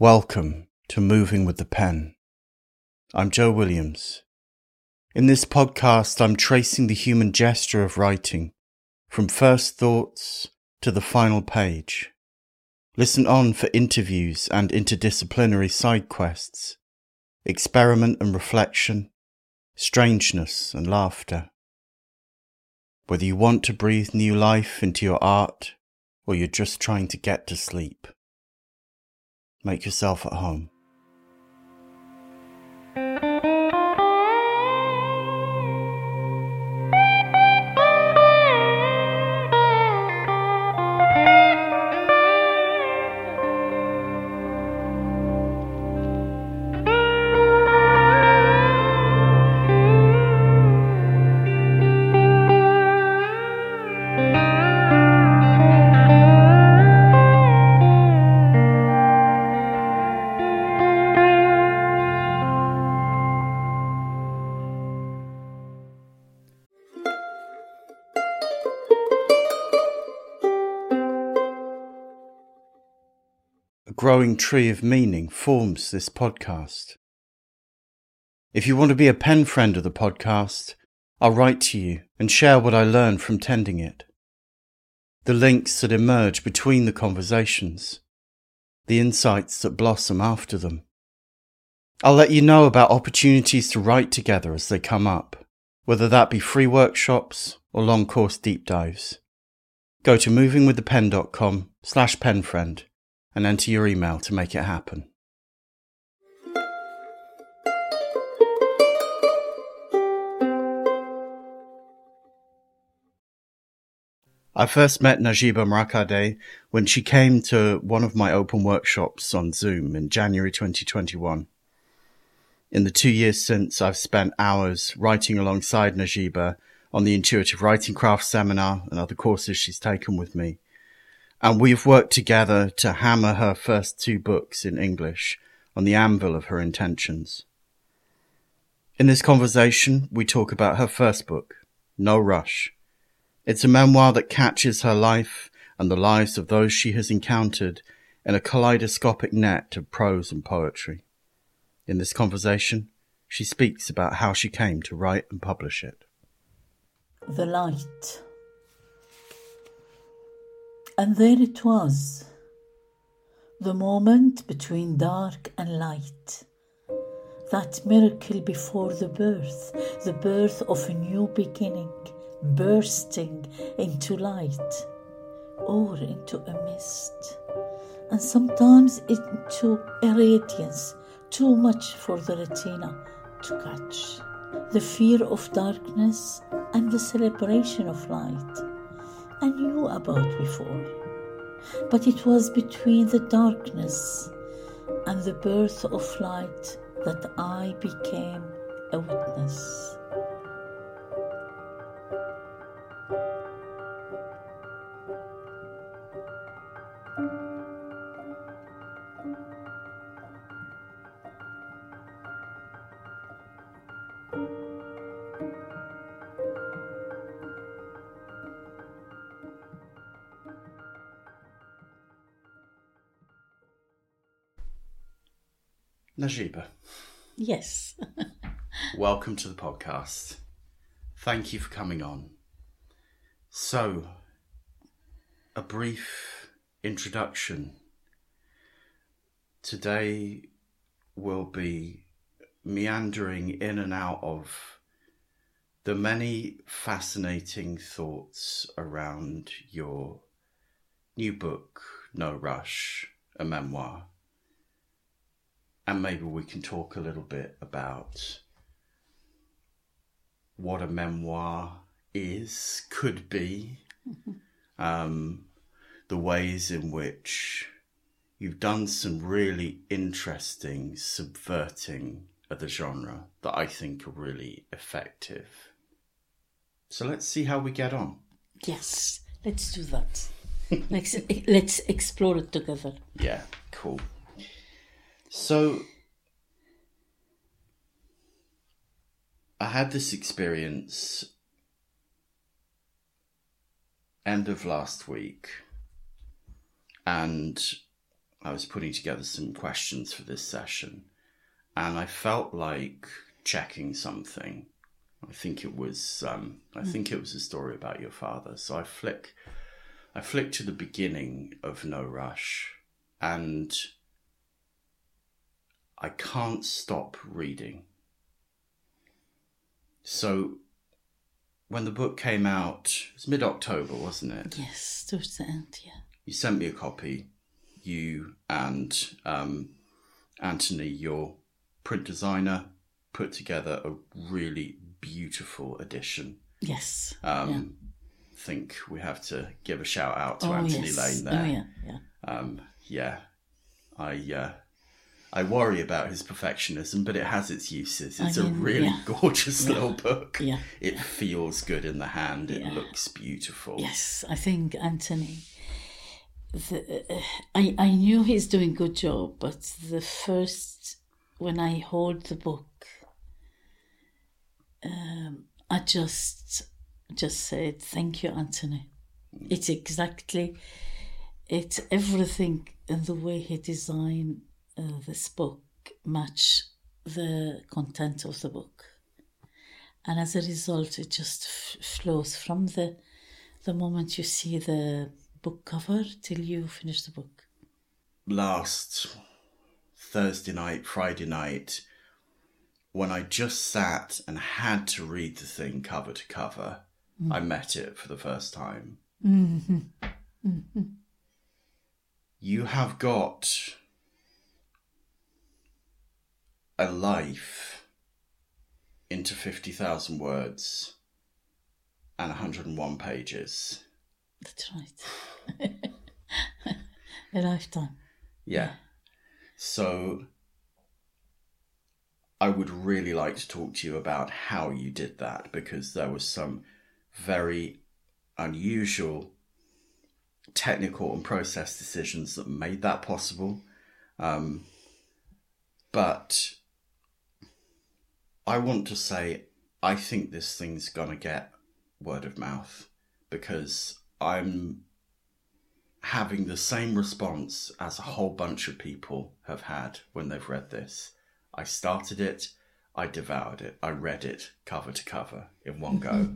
Welcome to Moving with the Pen. I'm Joe Williams. In this podcast, I'm tracing the human gesture of writing from first thoughts to the final page. Listen on for interviews and interdisciplinary side quests, experiment and reflection, strangeness and laughter. Whether you want to breathe new life into your art or you're just trying to get to sleep. Make yourself at home. Tree of meaning forms this podcast. If you want to be a pen friend of the podcast, I'll write to you and share what I learned from tending it. The links that emerge between the conversations, the insights that blossom after them. I'll let you know about opportunities to write together as they come up, whether that be free workshops or long course deep dives. Go to movingwiththepen.com slash penfriend and enter your email to make it happen. I first met Najiba Mracadeh when she came to one of my open workshops on Zoom in January 2021. In the two years since, I've spent hours writing alongside Najiba on the Intuitive Writing Craft seminar and other courses she's taken with me and we've worked together to hammer her first two books in English on the anvil of her intentions. In this conversation, we talk about her first book, No Rush. It's a memoir that catches her life and the lives of those she has encountered in a kaleidoscopic net of prose and poetry. In this conversation, she speaks about how she came to write and publish it. The light. And there it was, the moment between dark and light, that miracle before the birth, the birth of a new beginning, bursting into light or into a mist, and sometimes into a radiance too much for the retina to catch. The fear of darkness and the celebration of light I knew about before. But it was between the darkness and the birth of light that I became a witness. Najiba. Yes. Welcome to the podcast. Thank you for coming on. So, a brief introduction. Today will be meandering in and out of the many fascinating thoughts around your new book, No Rush, a memoir and maybe we can talk a little bit about what a memoir is, could be, um, the ways in which you've done some really interesting subverting of the genre that I think are really effective. So let's see how we get on. Yes, let's do that. let's, let's explore it together. Yeah, cool. So I had this experience end of last week and I was putting together some questions for this session, and I felt like checking something. I think it was um, I think it was a story about your father. So I flick I flick to the beginning of No Rush and I can't stop reading. So when the book came out, it was mid October, wasn't it? Yes, towards the end, yeah. You sent me a copy, you and um, Anthony, your print designer, put together a really beautiful edition. Yes. Um, think we have to give a shout out to yeah. Anthony yes. Lane there. Oh, yeah, yeah. Um, yeah, I uh, I worry about his perfectionism, but it has its uses. It's a really yeah. gorgeous little book. Yeah. It feels good in the hand. It Yeah. looks beautiful. Yes, I think Anthony. The, uh, I I knew he's doing good job, but the first when I hold the book, um, I just just said thank you, Anthony. It's exactly, it's everything in the way he designed uh, this book match the content of the book, and as a result, it just f- flows from the the moment you see the book cover till you finish the book. Last Thursday night, Friday night, when I just sat and had to read the thing cover to cover, mm. I met it for the first time. Mm-hmm. Mm-hmm. You have got a life into 50,000 words and 101 pages. That's right. a lifetime. Yeah. So I would really like to talk to you about how you did that because there was some very unusual technical and process decisions that made that possible. Um, but I want to say, I think this thing's gonna get word of mouth because I'm having the same response as a whole bunch of people have had when they've read this. I started it, I devoured it, I read it cover to cover in one go.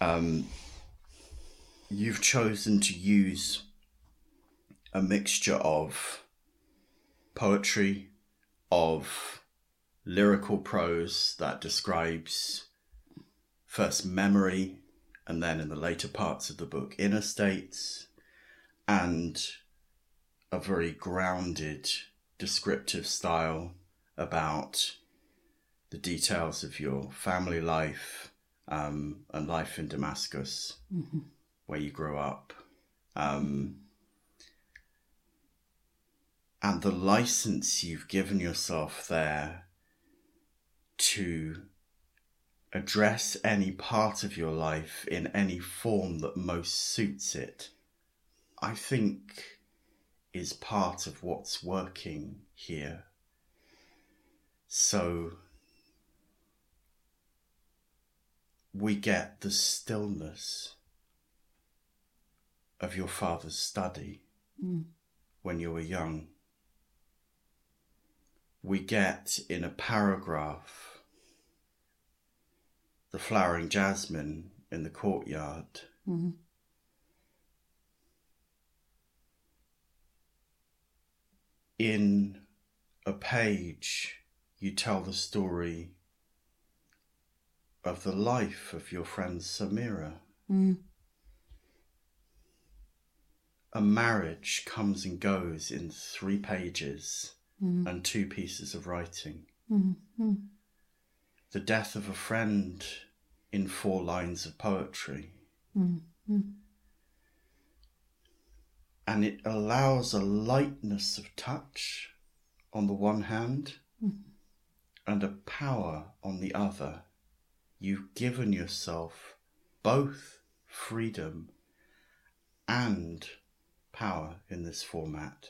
Um, you've chosen to use a mixture of poetry, of lyrical prose that describes first memory and then in the later parts of the book inner states and a very grounded descriptive style about the details of your family life um, and life in Damascus, where you grew up. Um, and the license you've given yourself there to address any part of your life in any form that most suits it, I think is part of what's working here. So we get the stillness of your father's study mm. when you were young. We get in a paragraph the flowering jasmine in the courtyard. Mm-hmm. In a page, you tell the story of the life of your friend Samira. Mm-hmm. A marriage comes and goes in three pages mm-hmm. and two pieces of writing. The death of a friend in four lines of poetry. Mm-hmm. And it allows a lightness of touch on the one hand mm-hmm. and a power on the other. You've given yourself both freedom and power in this format.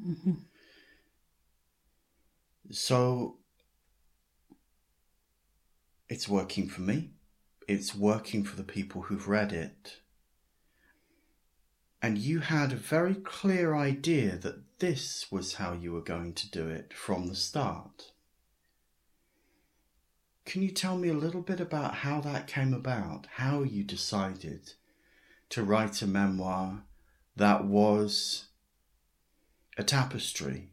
Mm-hmm. So it's working for me. It's working for the people who've read it. and you had a very clear idea that this was how you were going to do it from the start. Can you tell me a little bit about how that came about? How you decided to write a memoir that was a tapestry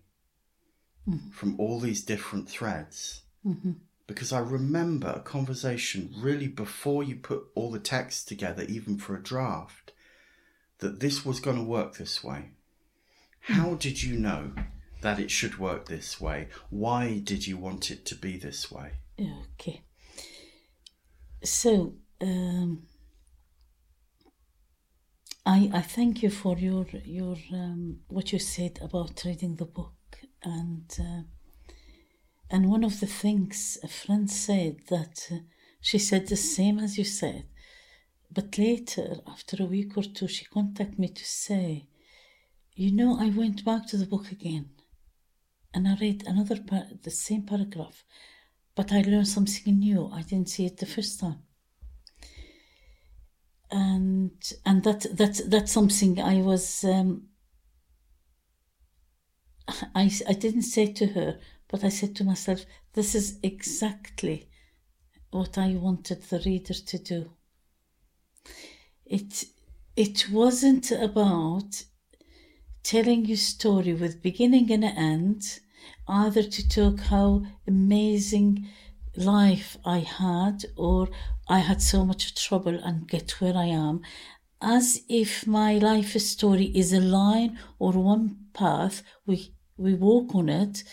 mm-hmm. from all these different threads? Mm-hmm. Because I remember a conversation really before you put all the text together, even for a draft, that this was going to work this way. How mm. did you know that it should work this way? Why did you want it to be this way? Okay. So, um, I I thank you for your your um, what you said about reading the book and uh, and one of the things a friend said that uh, she said the same as you said, but later after a week or two she contacted me to say, you know, I went back to the book again, and I read another par- the same paragraph but I learned something new. I didn't see it the first time. And and that that's that's something I was um, I I didn't say to her, but I said to myself, this is exactly what I wanted the reader to do. It it wasn't about telling you a story with beginning and end either to talk how amazing life I had or I had so much trouble and get where I am, as if my life story is a line or one path, we, we walk on it,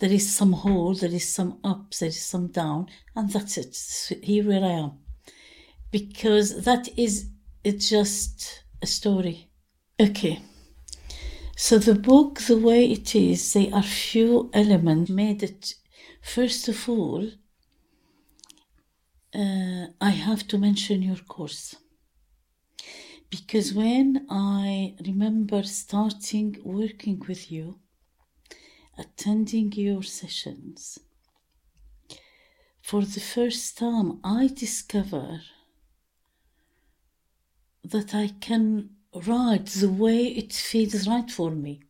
there is some hole, there is some up, there is some down, and that's it. Here where I am. Because that is it's just a story. Okay. So the book, the way it is, there are few elements made it. First of all, uh, I have to mention your course because when I remember starting working with you, attending your sessions, for the first time I discover that I can write the way it feels right for me.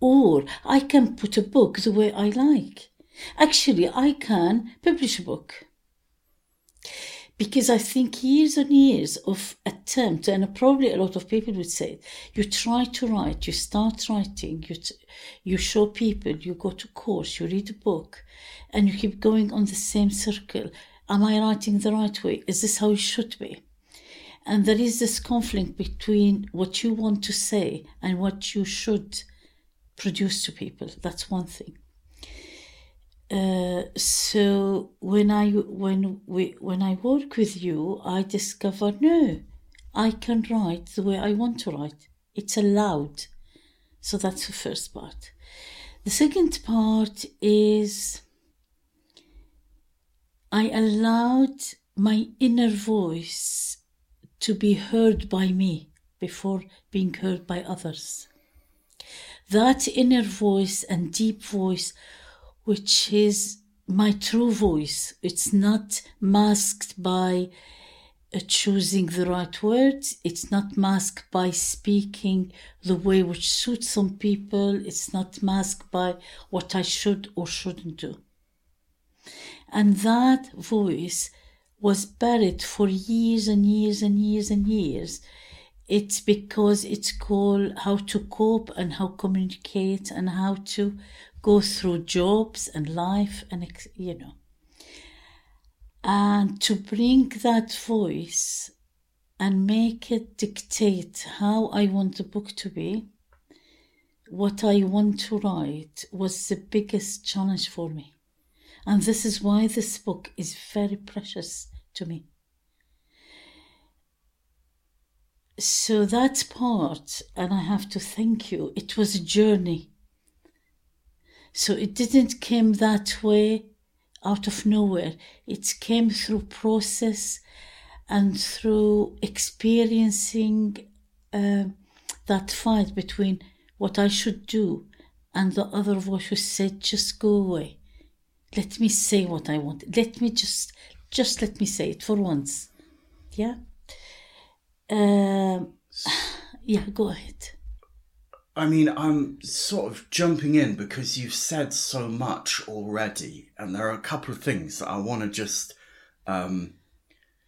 Or I can put a book the way I like. Actually, I can publish a book. Because I think years and years of attempt, and probably a lot of people would say, you try to write, you start writing, you, t- you show people, you go to course, you read a book, and you keep going on the same circle. Am I writing the right way? Is this how it should be? And there is this conflict between what you want to say and what you should produce to people. That's one thing. Uh, so when I when we when I work with you, I discover no, I can write the way I want to write. It's allowed. So that's the first part. The second part is I allowed my inner voice to be heard by me before being heard by others. That inner voice and deep voice, which is my true voice, it's not masked by uh, choosing the right words, it's not masked by speaking the way which suits some people, it's not masked by what I should or shouldn't do. And that voice was buried for years and years and years and years. It's because it's called how to cope and how communicate and how to go through jobs and life and you know. And to bring that voice and make it dictate how I want the book to be, what I want to write was the biggest challenge for me. And this is why this book is very precious to me. So that part, and I have to thank you, it was a journey. So it didn't come that way out of nowhere. It came through process and through experiencing uh, that fight between what I should do and the other voice who said, just go away. Let me say what I want. Let me just, just let me say it for once. Yeah. Uh, Yeah, go ahead. I mean, I'm sort of jumping in because you've said so much already, and there are a couple of things that I want to just, um,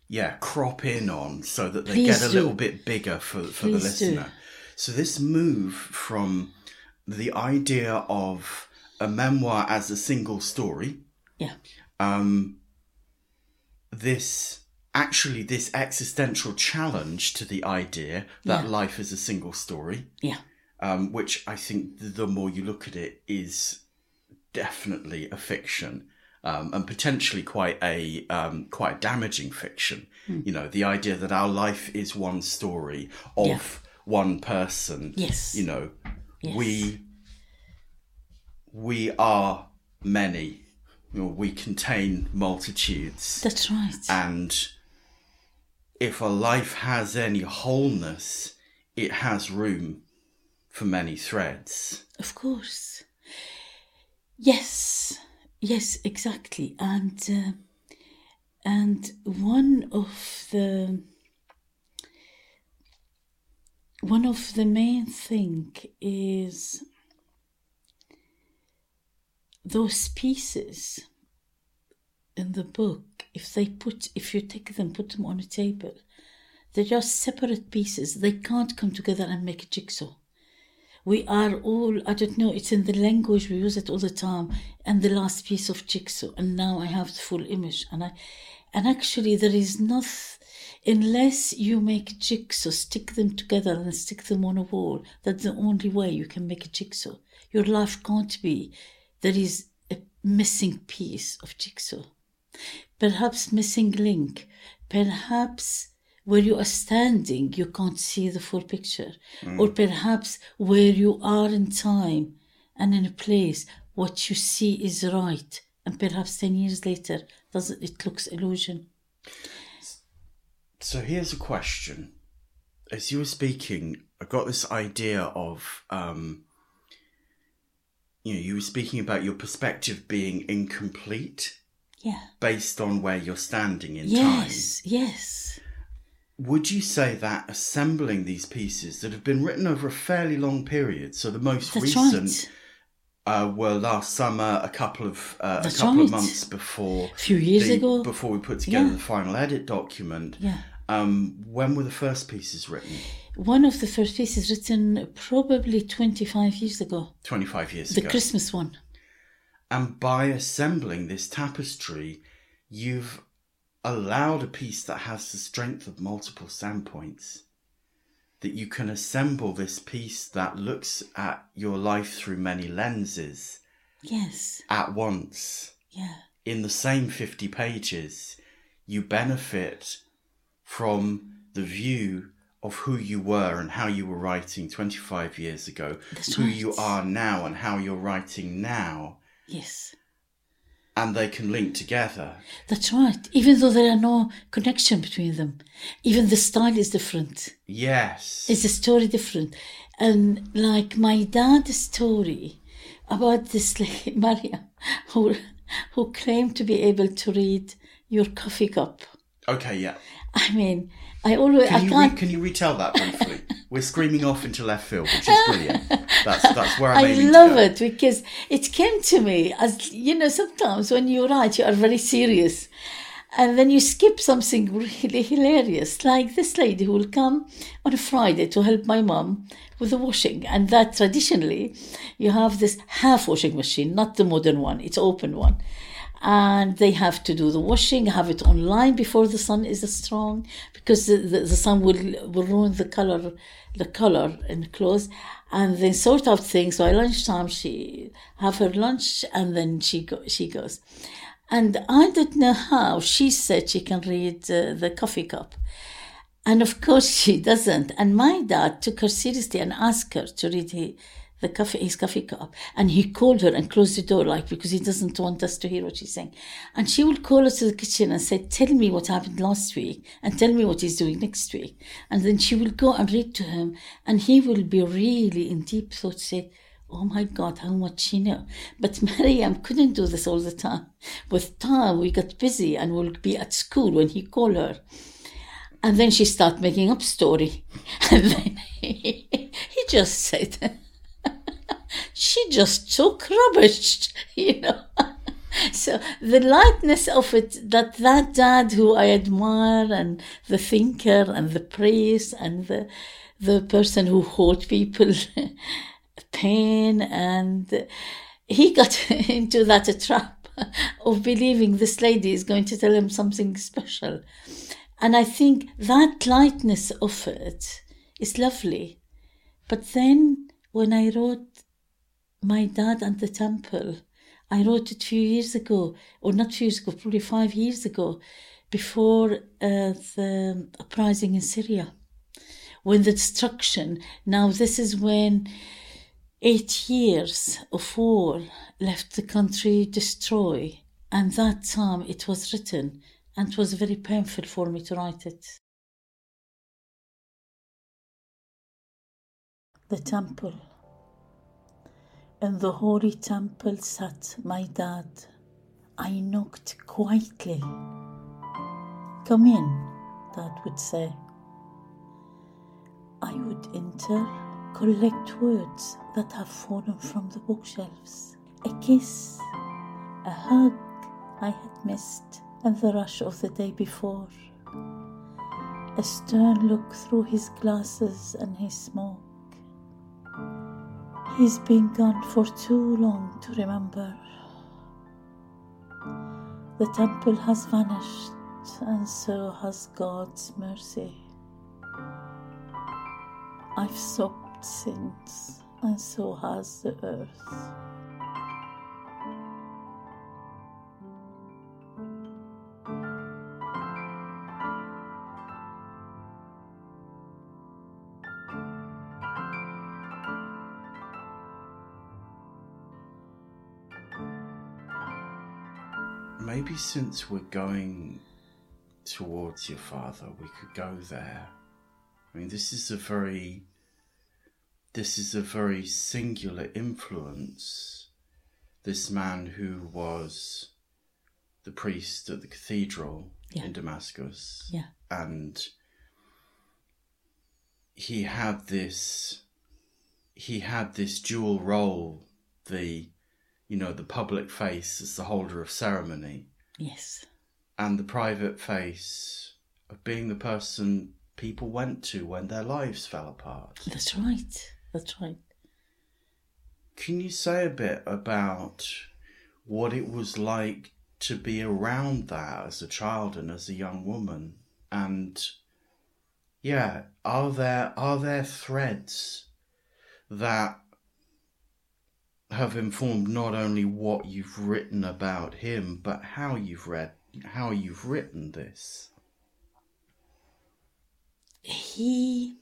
yeah, crop in on so that they Please get a do. little bit bigger for for the Please do. listener. So this move from the idea of a memoir as a single story, Yeah. um, this actually this existential challenge to the idea that Yeah. life is a single story Yeah. Um, which I think the, more you look at it is definitely a fiction, um, and potentially quite a um, quite a damaging fiction. Hmm. You know, the idea that our life is one story of Yeah. one person. Yes. You know, Yes. we we are many. You know, we contain multitudes, That's right. and if a life has any wholeness, it has room for many threads. Of course. Yes, yes, exactly. And uh, and one of the one of the main thing is those pieces in the book. If they put, if you take them, put them on a table, they're just separate pieces. They can't come together and make a jigsaw we are all i don't know it's in the language we use it all the time. And the last piece of jigsaw and now i have the full image. And i and actually there is nothing unless you make jigsaw stick them together and stick them on a wall that's the only way you can make a jigsaw. Your life can't be there is a missing piece of jigsaw. Perhaps missing link. Perhaps where you are standing, you can't see the full picture. Or perhaps where you are in time and in a place, what you see is right. And perhaps 10 years later, doesn't it looks illusion? So here's a question. As you were speaking, I got this idea of, um, you know, you were speaking about your perspective being incomplete Yeah. based on where you're standing in time. Yes, yes. Would you say that assembling these pieces that have been written over a fairly long period, so the most That's recent right. uh, were last summer, a couple of uh, a couple of months before, A few years the- ago. before we put together Yeah. the final edit document. Yeah. Um, when were the first pieces written? One of the first pieces written probably 25 years ago, Twenty five years the ago. The Christmas one. And by assembling this tapestry, you've allowed a piece that has the strength of multiple standpoints. That you can assemble this piece that looks at your life through many lenses Yes, at once. yeah, In the same 50 pages, you benefit from the view of who you were and how you were writing 25 years ago, That's who right. you are now and how you're writing now. yes. And they can link together. That's right. Even though there are no connection between them, even the style is different. Yes. It's a story different. And like my dad's story about this lady, Maria, who, who claimed to be able to read your coffee cup. okay, yeah. I mean, I always, I Can you, re- can't, can you retell that briefly? We're screaming off into left field, which is brilliant. That's that's where I'm I love it because it came to me as, you know, sometimes when you write, you are very serious. And then you skip something really hilarious, like this lady who will come on a Friday to help my mom with the washing. And that traditionally, you have this half washing machine, not the modern one, it's open one. And they have to do the washing, have it online before the sun is strong, because the, the, the sun will, will ruin the color, the color in clothes. And then sort out things. So at lunchtime, she have her lunch, and then she go, she goes. And I don't know how she said she can read uh, the coffee cup. And of course she doesn't. And my dad took her seriously and asked her to read the coffee, his coffee cup. And he called her and closed the door, like, because he doesn't want us to hear what she's saying. And she would call us to the kitchen and say, tell me what happened last week and tell me what he's doing next week. And then she will go and read to him and he will be really in deep thought, say, Oh my God, how much she knew. But Mariam couldn't do this all the time. With time, we got busy and we'll be at school when he called her. And then she started making up story. And then he, he just said, she just took rubbish, you know. So the lightness of it, that that dad who I admire and the thinker and the priest and the the person who hold people pain and he got into that trap of believing this lady is going to tell him something special. And I think that lightness of it is lovely. But then when I wrote My Dad and the Temple, I wrote it a few years ago, or not few years ago, probably five years ago, before uh, the uprising in Syria, when the destruction. Now, this is when eight years of war left the country destroyed, and that time it was written, and it was very painful for me to write it. The temple. In the holy temple sat my dad. I knocked quietly. Come in, dad would say. I would enter, collect words that have fallen from the bookshelves. A kiss, a hug I had missed in the rush of the day before. A stern look through his glasses and his smoke. He's been gone for too long to remember. The temple has vanished, and so has God's mercy. I've sobbed since, and so has the earth. Maybe since we're going towards your father, we could go there. I mean, this is a very, this is a very singular influence. This man who was the priest at the cathedral Yeah. in Damascus, Yeah. and he had this, he had this dual role: the, you know, the public face as the holder of ceremony, Yes. and the private face of being the person people went to when their lives fell apart. That's right. That's right. Can you say a bit about what it was like to be around that as a child and as a young woman? And yeah, are there are there threads that have informed not only what you've written about him, but how you've read how you've written this? He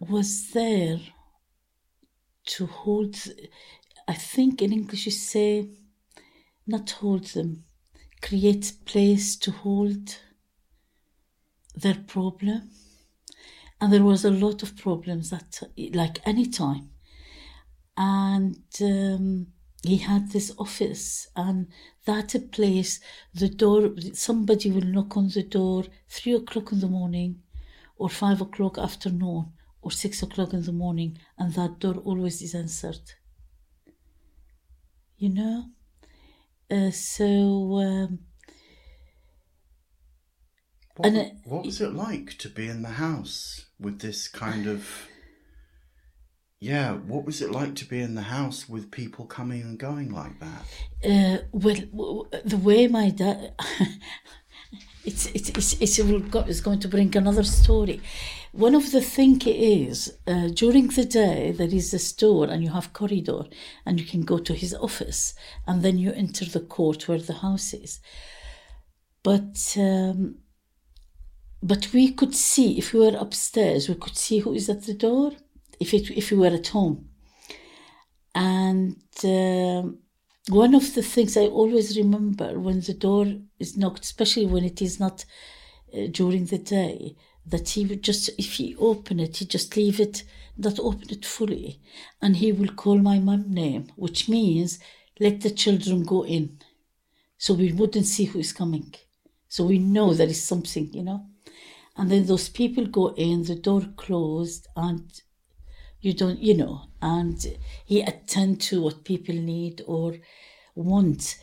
was there to hold, I think in English you say, not hold them, create place to hold their problem. And there was a lot of problems that, like any time. And um, he had this office, and that a place, the door, somebody will knock on the door three o'clock in the morning, or five o'clock afternoon, or six o'clock in the morning, and that door always is answered. You know? Uh, so, um, What, And what was it like to be in the house with this kind of. Yeah, what was it like to be in the house with people coming and going like that? Uh, well, the way my dad, it's it's it's it's, it's going to bring another story. One of the thing is uh, during the day there is a store and you have corridor and you can go to his office and then you enter the court where the house is. But um, but we could see if we were upstairs, we could see who is at the door if it if we were at home. And um, one of the things I always remember when the door is knocked, especially when it is not uh, during the day, that he would just, if he open it, he just leave it, not open it fully, and he will call my mum name, which means let the children go in, so we wouldn't see who is coming. So we know there is something, you know. And then those people go in, the door closed, and you don't, you know, and he attend to what people need or want.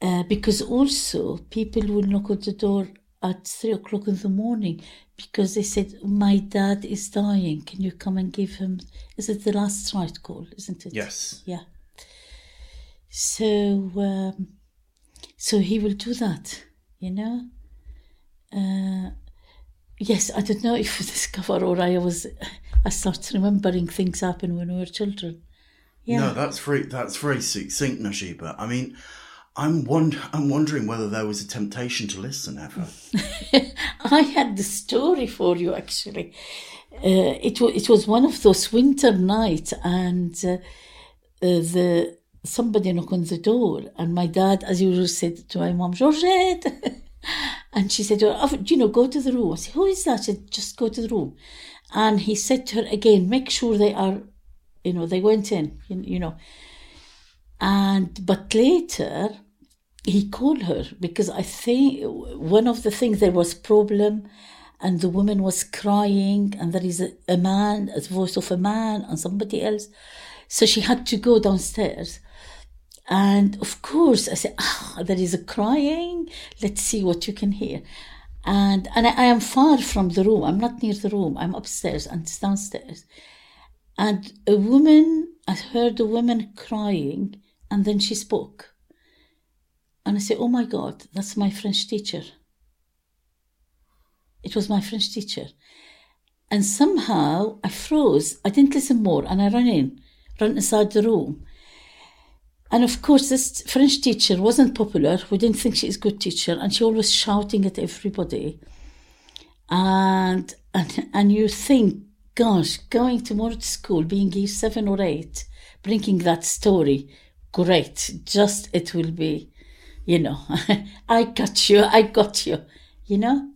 Uh, because also people will knock on the door at three o'clock in the morning because they said my dad is dying can you come and give him is it the last rite call isn't it Yes. yeah so um, so he will do that you know uh, yes i don't know if we discover or i was i start remembering things happen when we were children yeah No, that's very that's very succinct, Najiba. I mean, I'm wond- I'm wondering whether there was a temptation to listen ever. I had the story for you actually. Uh, it was it was one of those winter nights, and uh, uh, the somebody knocked on the door, and my dad, as usual, said to my mom, Georgette, and she said, oh, "Do you know, go to the room." I said, "Who is that?" She said, "Just go to the room," and he said to her again, "Make sure they are, you know, they went in, you, you know." And but later he called her because I think one of the things there was problem and the woman was crying and there is a, a man, a voice of a man and somebody else. So she had to go downstairs. And of course I said, ah, there is a crying. Let's see what you can hear. And and I, I am far from the room. I'm not near the room. I'm upstairs and it's downstairs. And a woman, I heard a woman crying and then she spoke. And I said, Oh my God, that's my French teacher. It was my French teacher. And somehow I froze. I didn't listen more and I ran in, ran inside the room. And of course, this French teacher wasn't popular. We didn't think she's a good teacher, and she always shouting at everybody. And and and you think, gosh, going tomorrow to school, being year seven or eight, bringing that story, great. Just it will be you know, I got you, I got you, you know.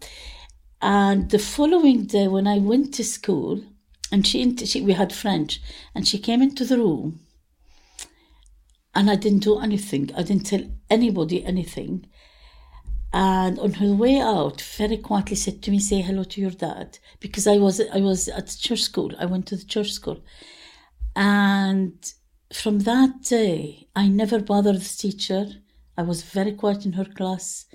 And the following day, when I went to school, and she, she we had French, and she came into the room, and I didn't do anything. I didn't tell anybody anything. And on her way out, very quietly said to me, "Say hello to your dad," because I was I was at church school. I went to the church school, and from that day, I never bothered the teacher. I was very quiet in her class.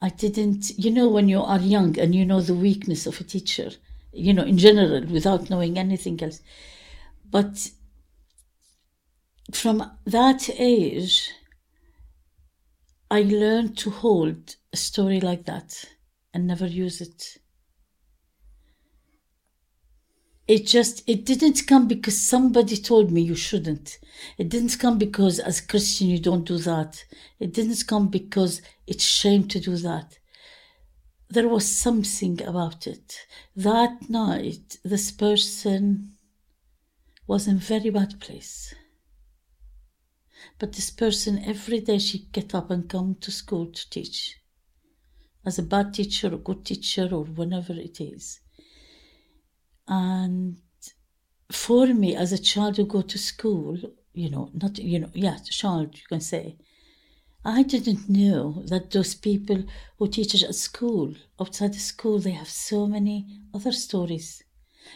I didn't, you know, when you are young and you know the weakness of a teacher, you know, in general, without knowing anything else. But from that age, I learned to hold a story like that and never use it. It just, it didn't come because somebody told me you shouldn't. It didn't come because as a Christian you don't do that. It didn't come because it's shame to do that. There was something about it. That night, this person was in very bad place. But this person, every day she get up and come to school to teach. As a bad teacher or good teacher or whatever it is. And for me, as a child who go to school, you know, not, you know, yeah, child, you can say, I didn't know that those people who teach at school, outside the school, they have so many other stories.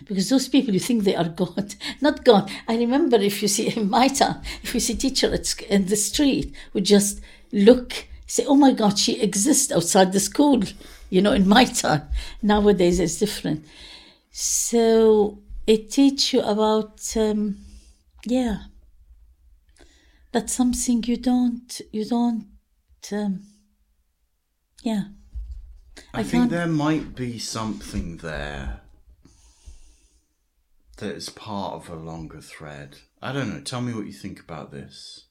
Because those people, you think they are God, not God. I remember if you see in my town, if you see teacher at, in the street, would just look, say, oh my God, she exists outside the school. You know, in my town. Nowadays it's different. So it teach you about, um, yeah, that's something you don't, you don't, um, yeah. I, I think there might be something there that is part of a longer thread. I don't know. Tell me what you think about this.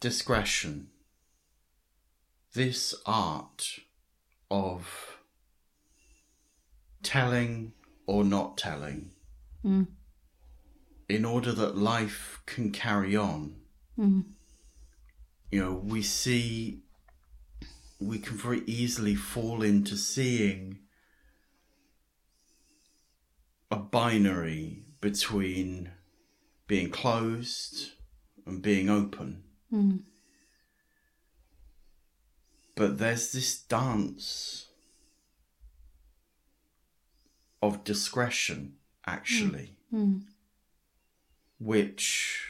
Discretion. This art of telling or not telling Mm. in order that life can carry on. Mm. You know, we see, we can very easily fall into seeing a binary between being closed and being open. Mm. But there's this dance of discretion, actually, hmm. Hmm. which,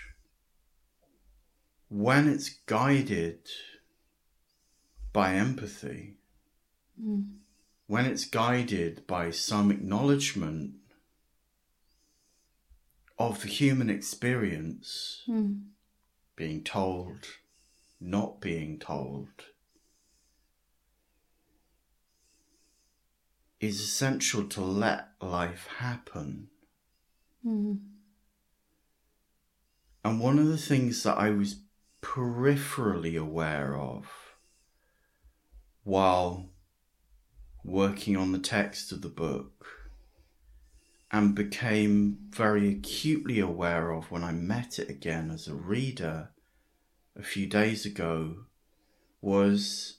when it's guided by empathy, hmm. when it's guided by some acknowledgement of the human experience, hmm. being told, not being told, is essential to let life happen. Hmm. And one of the things that I was peripherally aware of while working on the text of the book and became very acutely aware of when I met it again as a reader a few days ago was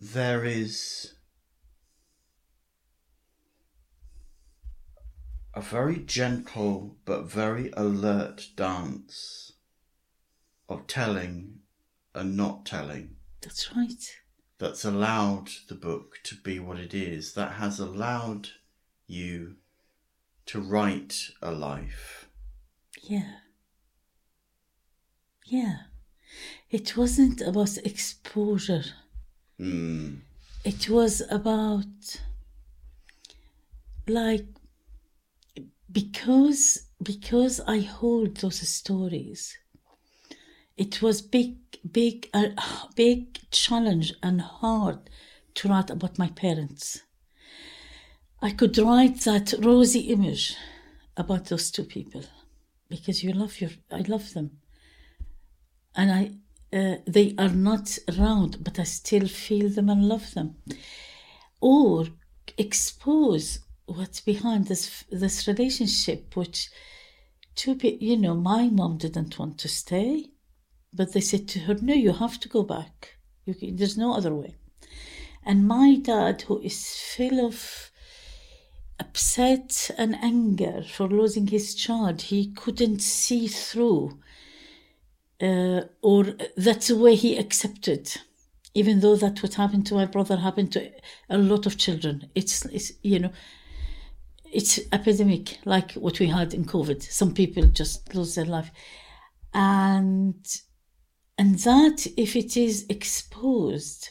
there is a very gentle but very alert dance of telling and not telling That's right. That's allowed the book to be what it is, that has allowed you to write a life. Yeah. Yeah. It wasn't about exposure. Mm, It was about like because because I hold those stories. It was big, big, a big challenge and hard to write about my parents. I could write that rosy image about those two people because you love your, I love them, and I, uh, they are not around, but I still feel them and love them, or expose what's behind this this relationship, which, to be, you know, my mom didn't want to stay, but they said to her, "No, you have to go back. Can- there's no other way." And my dad, who is full of upset and anger for losing his child, he couldn't see through, uh, or that's the way he accepted. Even though that what happened to my brother happened to a lot of children, it's, it's you know, it's epidemic like what we had in COVID. Some people just lose their life, and and that if it is exposed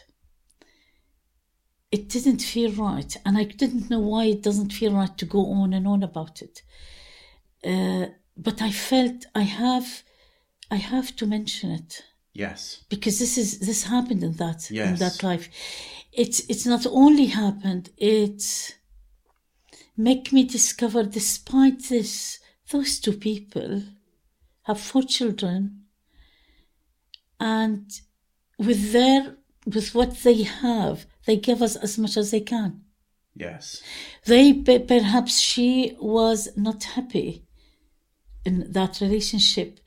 it didn't feel right. And i didn't know why it doesn't feel right to go on and on about it. Uh, but i felt i have i have to mention it. Yes. because this is this happened in that in that life. It's it's not only happened it make me discover despite this those two people have four children and with their with what they have they give us as much as they can Yes. they perhaps she was not happy in that relationship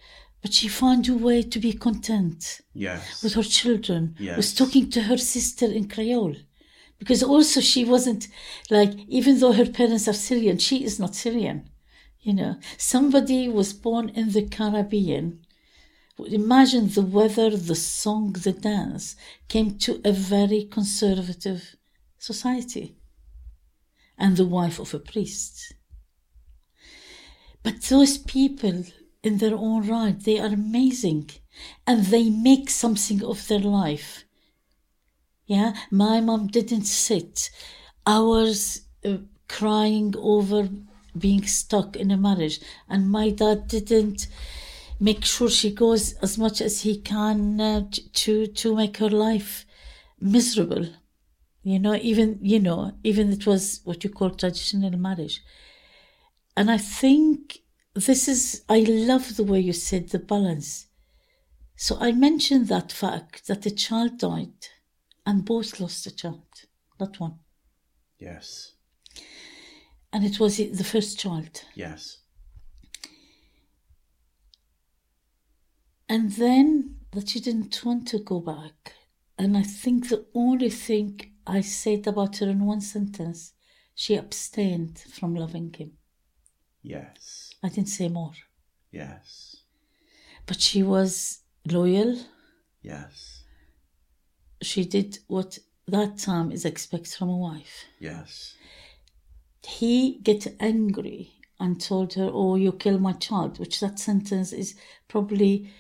but she found a way to be content Yes. with her children Yes. was talking to her sister in creole because also she wasn't like even though her parents are syrian she is not syrian you know somebody was born in the caribbean imagine the weather the song the dance came to a very conservative society and the wife of a priest. But those people in their own right they are amazing and they make something of their life. Yeah? My mom didn't sit hours uh, crying over being stuck in a marriage and my dad didn't make sure she goes as much as he can uh, to to make her life miserable. You know even you know even it was what you call traditional marriage. And i think this is i love the way you said the balance. So i mentioned that fact that a child died and both lost a child not one. Yes. and it was the first child. Yes. And then that she didn't want to go back and i think the only thing i said about her in one sentence she abstained from loving him Yes. i didn't say more Yes. but she was loyal Yes. she did what that time is expected from a wife. Yes. He get angry and told her, "Oh, you kill my child," which that sentence is probably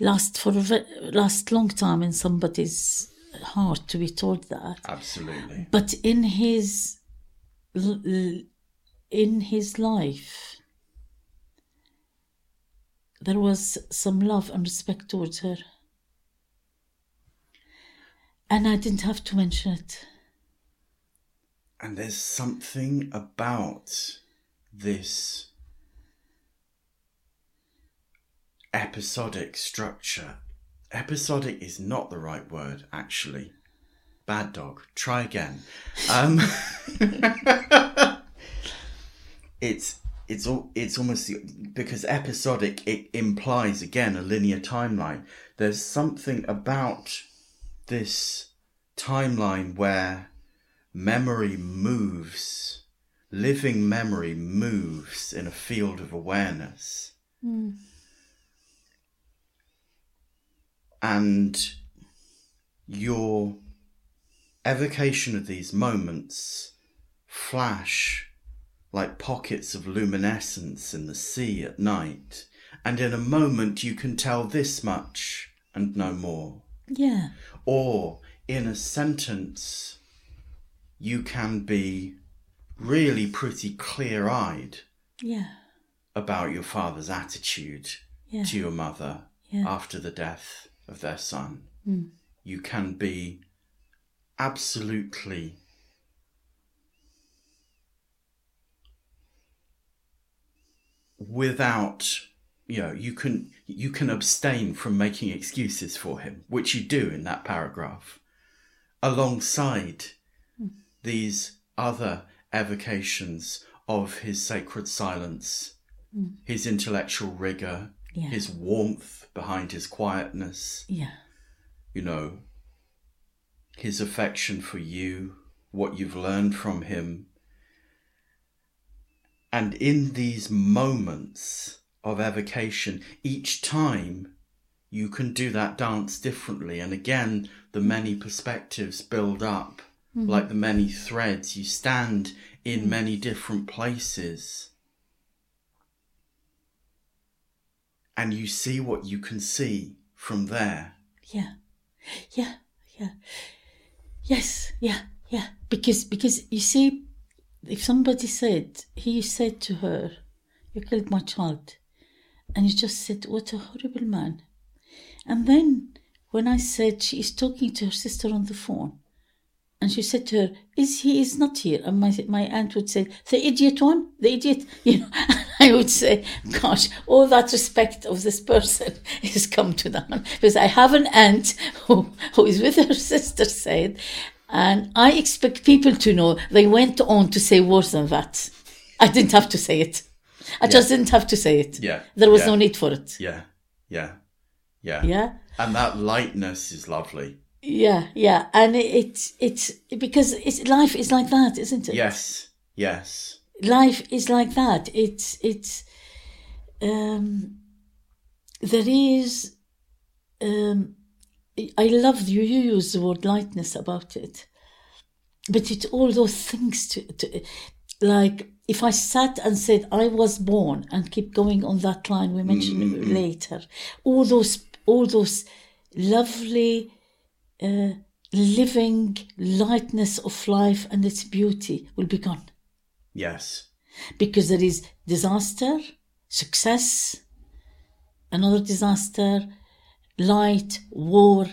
last for last long time in somebody's heart to be told that. Absolutely. But in his in his life, there was some love and respect towards her, and I didn't have to mention it. And there's something about this episodic structure. Episodic is not the right word, actually. Bad dog. Try again. Um, it's it's al- it's almost because episodic it implies again a linear timeline. There's something about this timeline where memory moves, living memory moves in a field of awareness. And your evocation of these moments flash like pockets of luminescence in the sea at night, and in a moment you can tell this much and no more. Yeah, Or in a sentence, you can be really pretty clear eyed yeah, about your father's attitude Yeah. to your mother Yeah. after the death of their son. Hmm. You can be absolutely without you know you can you can abstain from making excuses for him which you do in that paragraph alongside hmm. these other evocations of his sacred silence hmm. his intellectual rigor Yeah. his warmth behind his quietness yeah, you know, his affection for you, what you've learned from him. And in these moments of evocation, each time you can do that dance differently. And again, the many perspectives build up mm-hmm. like the many threads. You stand in many different places. And you see what you can see from there. yeah, yeah, yeah. Yes, yeah, yeah. Because because you see, if somebody said he said to her, "You killed my child," and you just said, "What a horrible man," and then when I said she is talking to her sister on the phone, and she said to her, "Is he is not here?" And my my aunt would say, "The idiot one, the idiot," you know. I would say, "Gosh, all that respect of this person has come to that because I have an aunt who who is with her sister said." And I expect people to know they went on to say worse than that. I didn't have to say it. I just didn't have to say it. Yeah, There was yeah. no need for it. Yeah, yeah, yeah. Yeah. And that lightness is lovely. Yeah, yeah, and it, it's it's because it's life is like that, isn't it? Yes, yes. life is like that. It's it's um, there is. Um, I love you. You use the word lightness about it, but it's all those things to, to like. If I sat and said I was born and keep going on that line we mentioned later, all those all those lovely uh, living lightness of life and its beauty will be gone Yes. because there is disaster, success, another disaster, light, war.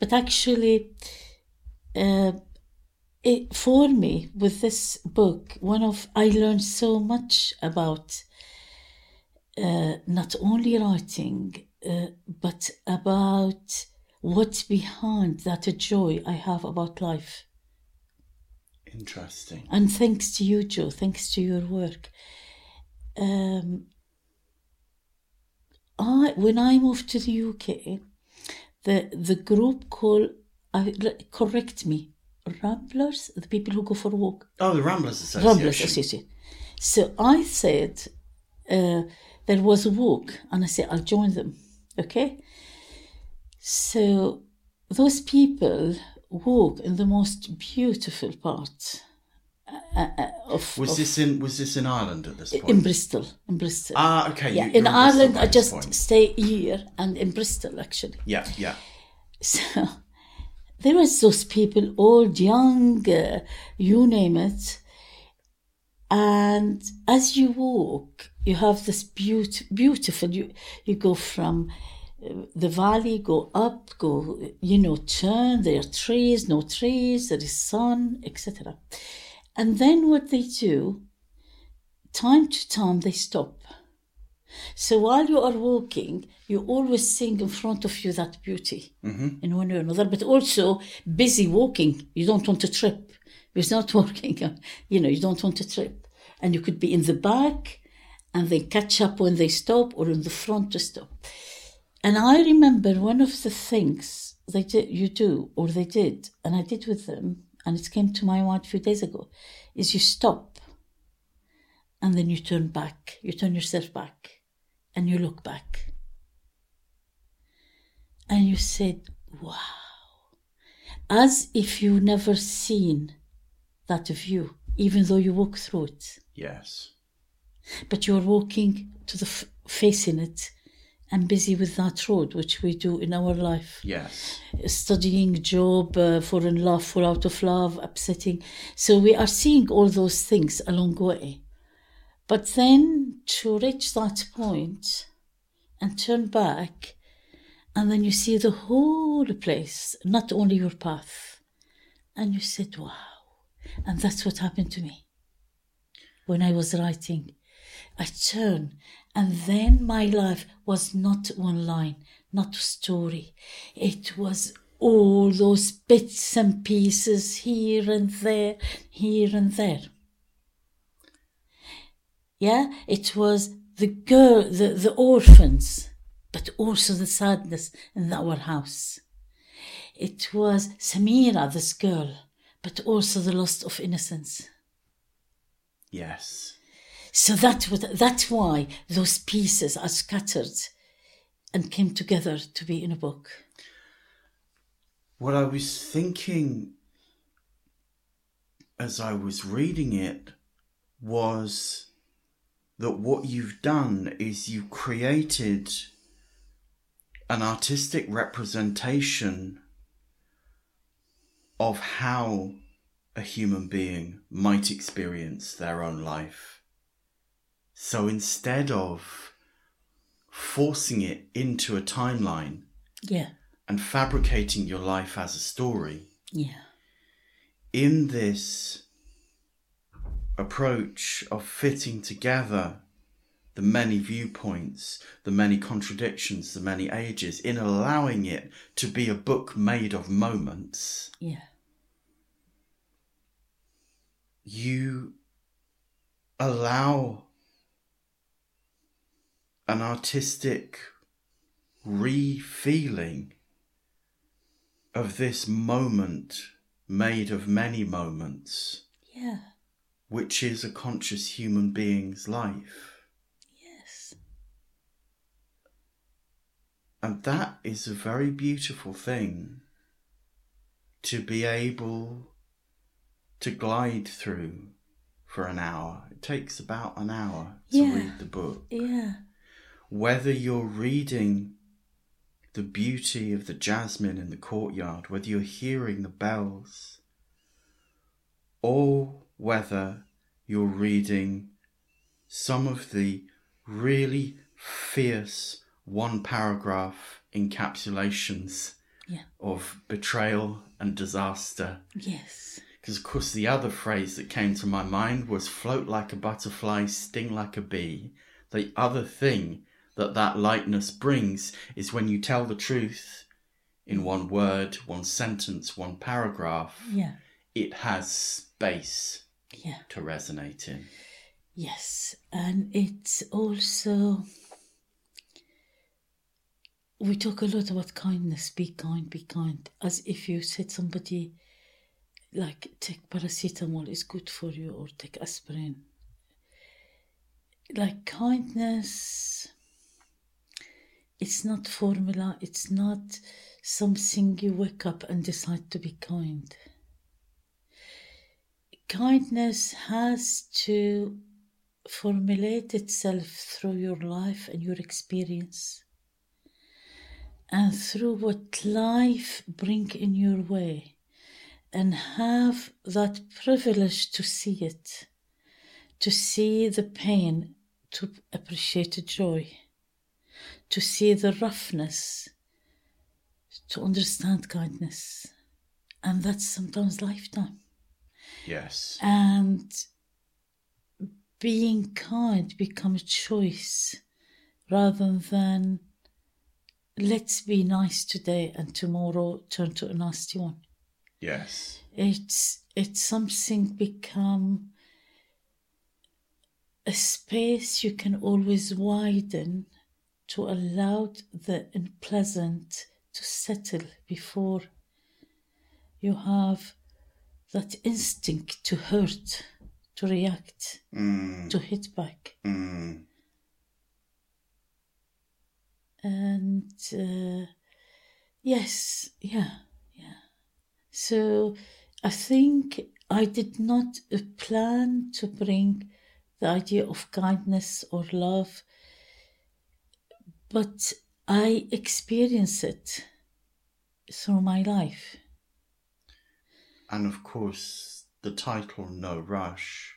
But actually, uh, it, for me, with this book, one of I learned so much about uh, not only writing, uh, but about what's behind that joy I have about life. Interesting. And thanks to you, Joe, thanks to your work. Um, I when I moved to the UK, the the group called I correct me, Ramblers, the people who go for a walk. Oh, the Ramblers Association. Ramblers Association. So I said uh, there was a walk, and I said I'll join them. Okay. So those people walk in the most beautiful part uh, uh, of, Was of- this in was this in Ireland at this point? in Bristol. In Bristol. ah, okay. yeah, you- in Ireland, I just point. stay here and in Bristol actually. Yeah, yeah. So there was those people, old, young, uh, you name it. And as you walk, you have this beaut- beautiful. You you go from the valley, go up, go you know turn. There are trees, no trees. There is sun, etc. And then what they do, time to time they stop. So while you are walking, you always seeing in front of you that beauty mm-hmm. in one way or another, but also busy walking. You don't want to trip. It's not working, you know, you don't want to trip. And you could be in the back and they catch up when they stop or in the front to stop. And I remember one of the things they did, you do, or they did, and I did with them, and it came to my mind a few days ago, is you stop and then you turn back. You turn yourself back and you look back. And you said, wow. As if you never seen that view, even though you walk through it. Yes. But you're walking to the f- facing it and busy with that road, which we do in our life Yes. studying job, uh, in love, fall out of love, upsetting. So we are seeing all those things along the way. But then to reach that point and turn back, and then you see the whole place, not only your path. And you said, wow. And that's what happened to me when I was writing. I turned, and then my life was not one line, not a story. It was all those bits and pieces here and there, here and there. Yeah, it was the girl, the, the orphans, but also the sadness in our house. It was Samira, this girl, but also the loss of innocence. Yes. So that was, that's why those pieces are scattered and came together to be in a book. What I was thinking as I was reading it was that what you've done is you've created an artistic representation of how a human being might experience their own life. So instead of forcing it into a timeline Yeah, and fabricating your life as a story, yeah, in this approach of fitting together the many viewpoints, the many contradictions, the many ages, in allowing it to be a book made of moments, yeah, you allow an artistic re-feeling of this moment made of many moments, yeah, which is a conscious human being's life. yes, And that is a very beautiful thing to be able to glide through for an hour. It takes about an hour to Yeah. read the book. yeah, Whether you're reading the beauty of the jasmine in the courtyard, whether you're hearing the bells, or whether you're reading some of the really fierce one paragraph encapsulations yeah, of betrayal and disaster. yes, Because, of course, the other phrase that came to my mind was float like a butterfly, sting like a bee. The other thing that that lightness brings is when you tell the truth in one word, one sentence, one paragraph, yeah, it has space yeah. to resonate in. Yes, and it's also we talk a lot about kindness. Be kind, be kind. As if you said somebody like take paracetamol is good for you or take aspirin. Like kindness it's not formula, it's not something you wake up and decide to be kind. Kindness has to formulate itself through your life and your experience and through what life bring in your way and have that privilege to see it to see the pain to appreciate the joy to see the roughness to understand kindness and that's sometimes lifetime Yes. and being kind become a choice rather than let's be nice today and tomorrow turn to a nasty one Yes. it's it's something become a space you can always widen to allow the unpleasant to settle before you have that instinct to hurt to react Mm, to hit back. Mm, and uh, yes yeah yeah. So i think i did not plan to bring the idea of kindness or love but i experience it through my life And of course, the title No Rush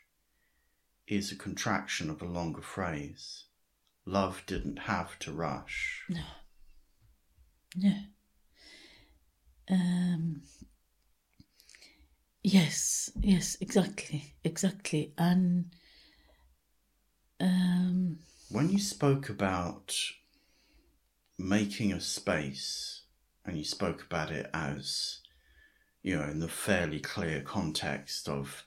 is a contraction of a longer phrase. Love didn't have to rush. no no um yes yes exactly exactly and um When you spoke about making a space, and you spoke about it as, you know, in the fairly clear context of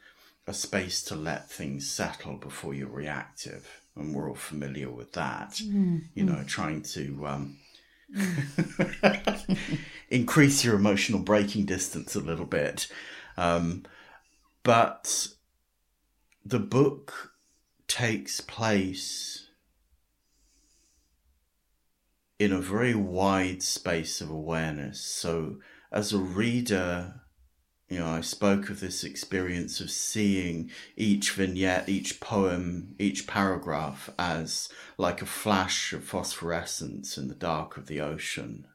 a space to let things settle before you're reactive, and we're all familiar with that, you know, trying to um, increase your emotional braking distance a little bit. Um, but the book takes place in a very wide space of awareness. So, as a reader, you know, I spoke of this experience of seeing each vignette, each poem, each paragraph as like a flash of phosphorescence in the dark of the ocean.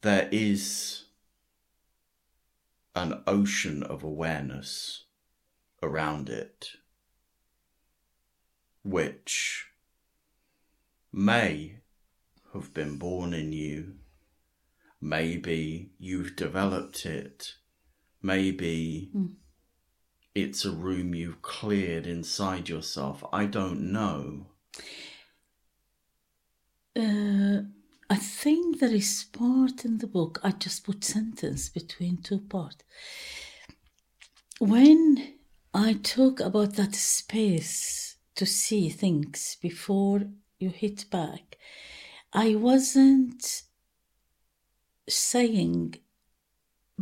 There is an ocean of awareness around it, which may have been born in you. Maybe you've developed it. Maybe it's a room you've cleared inside yourself. I don't know. Uh, I think there is part in the book. I just put sentence between two parts. When I talk about that space to see things before you hit back, I wasn't saying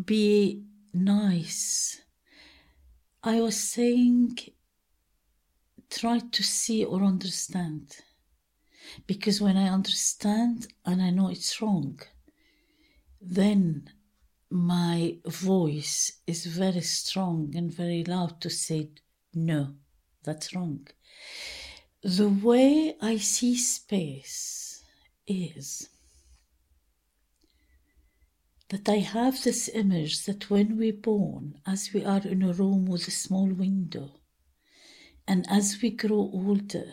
be nice. I was saying try to see or understand because when I understand and I know it's wrong, then my voice is very strong and very loud to say, no, that's wrong. The way I see space is that I have this image that when we're born, as we are in a room with a small window, and as we grow older,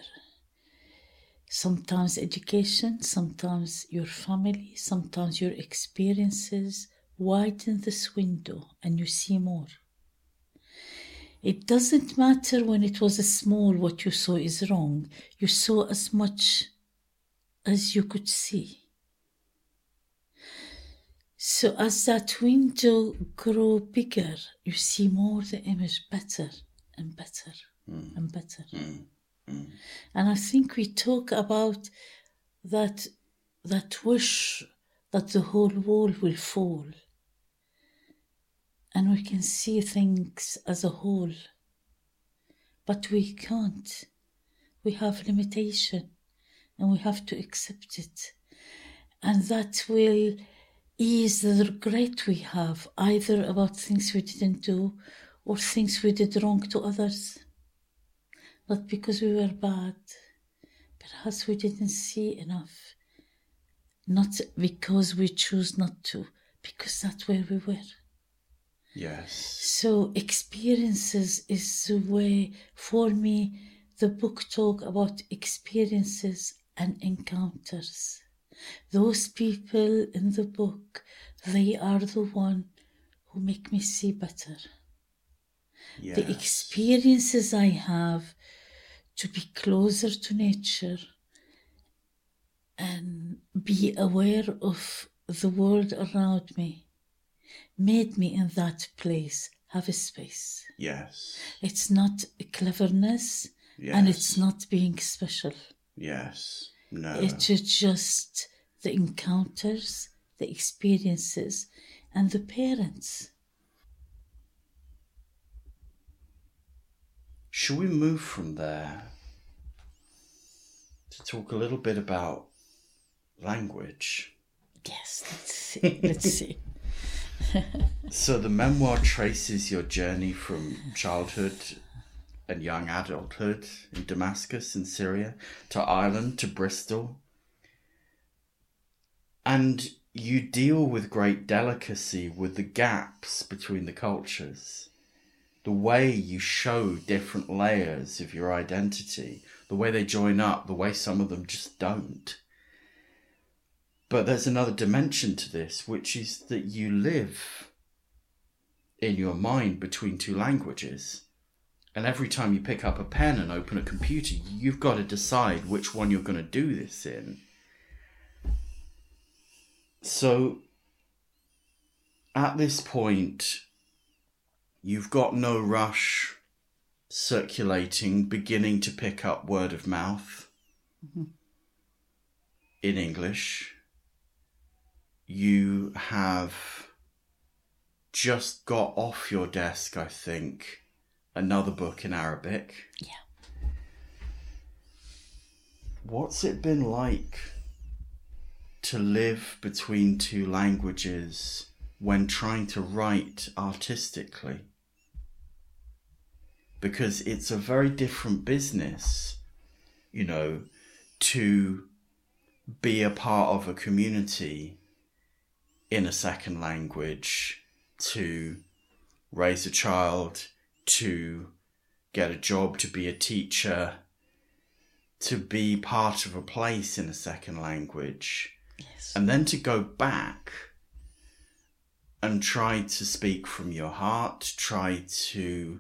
sometimes education, sometimes your family, sometimes your experiences widen this window and you see more. It doesn't matter when it was a small what you saw is wrong. You saw as much as you could see. So as that window grow bigger, you see more the image better and better hmm. and better. Hmm. Hmm. And I think we talk about that that wish that the whole wall will fall. And we can see things as a whole. But we can't. We have limitation. and we have to accept it. And that will ease the regret we have either about things we didn't do or things we did wrong to others. Not because we were bad, perhaps we didn't see enough. Not because we chose not to, because that's where we were. Yes. So experiences is the way for me the book talk about experiences and encounters. Those people in the book, they are the one who make me see better. Yes. The experiences I have to be closer to nature and be aware of the world around me made me in that place have a space. Yes. It's not cleverness Yes. and it's not being special. Yes. No. It's just the encounters, the experiences, and the parents. Should we move from there to talk a little bit about language? Yes, let's see. Let's see. So the memoir traces your journey from childhood and young adulthood in Damascus in Syria to Ireland to Bristol. And you deal with great delicacy with the gaps between the cultures. The way you show different layers of your identity, the way they join up, the way some of them just don't. But there's another dimension to this, which is that you live in your mind between two languages. And every time you pick up a pen and open a computer, you've got to decide which one you're going to do this in. So, at this point, you've got no rush circulating, beginning to pick up word of mouth mm-hmm. in English. You have just got off your desk, I think, another book in Arabic. Yeah. What's it been like to live between two languages when trying to write artistically? Because it's a very different business, you know, to be a part of a community in a second language, to raise a child, to get a job, to be a teacher, to be part of a place in a second language, Yes. and then to go back and try to speak from your heart, try to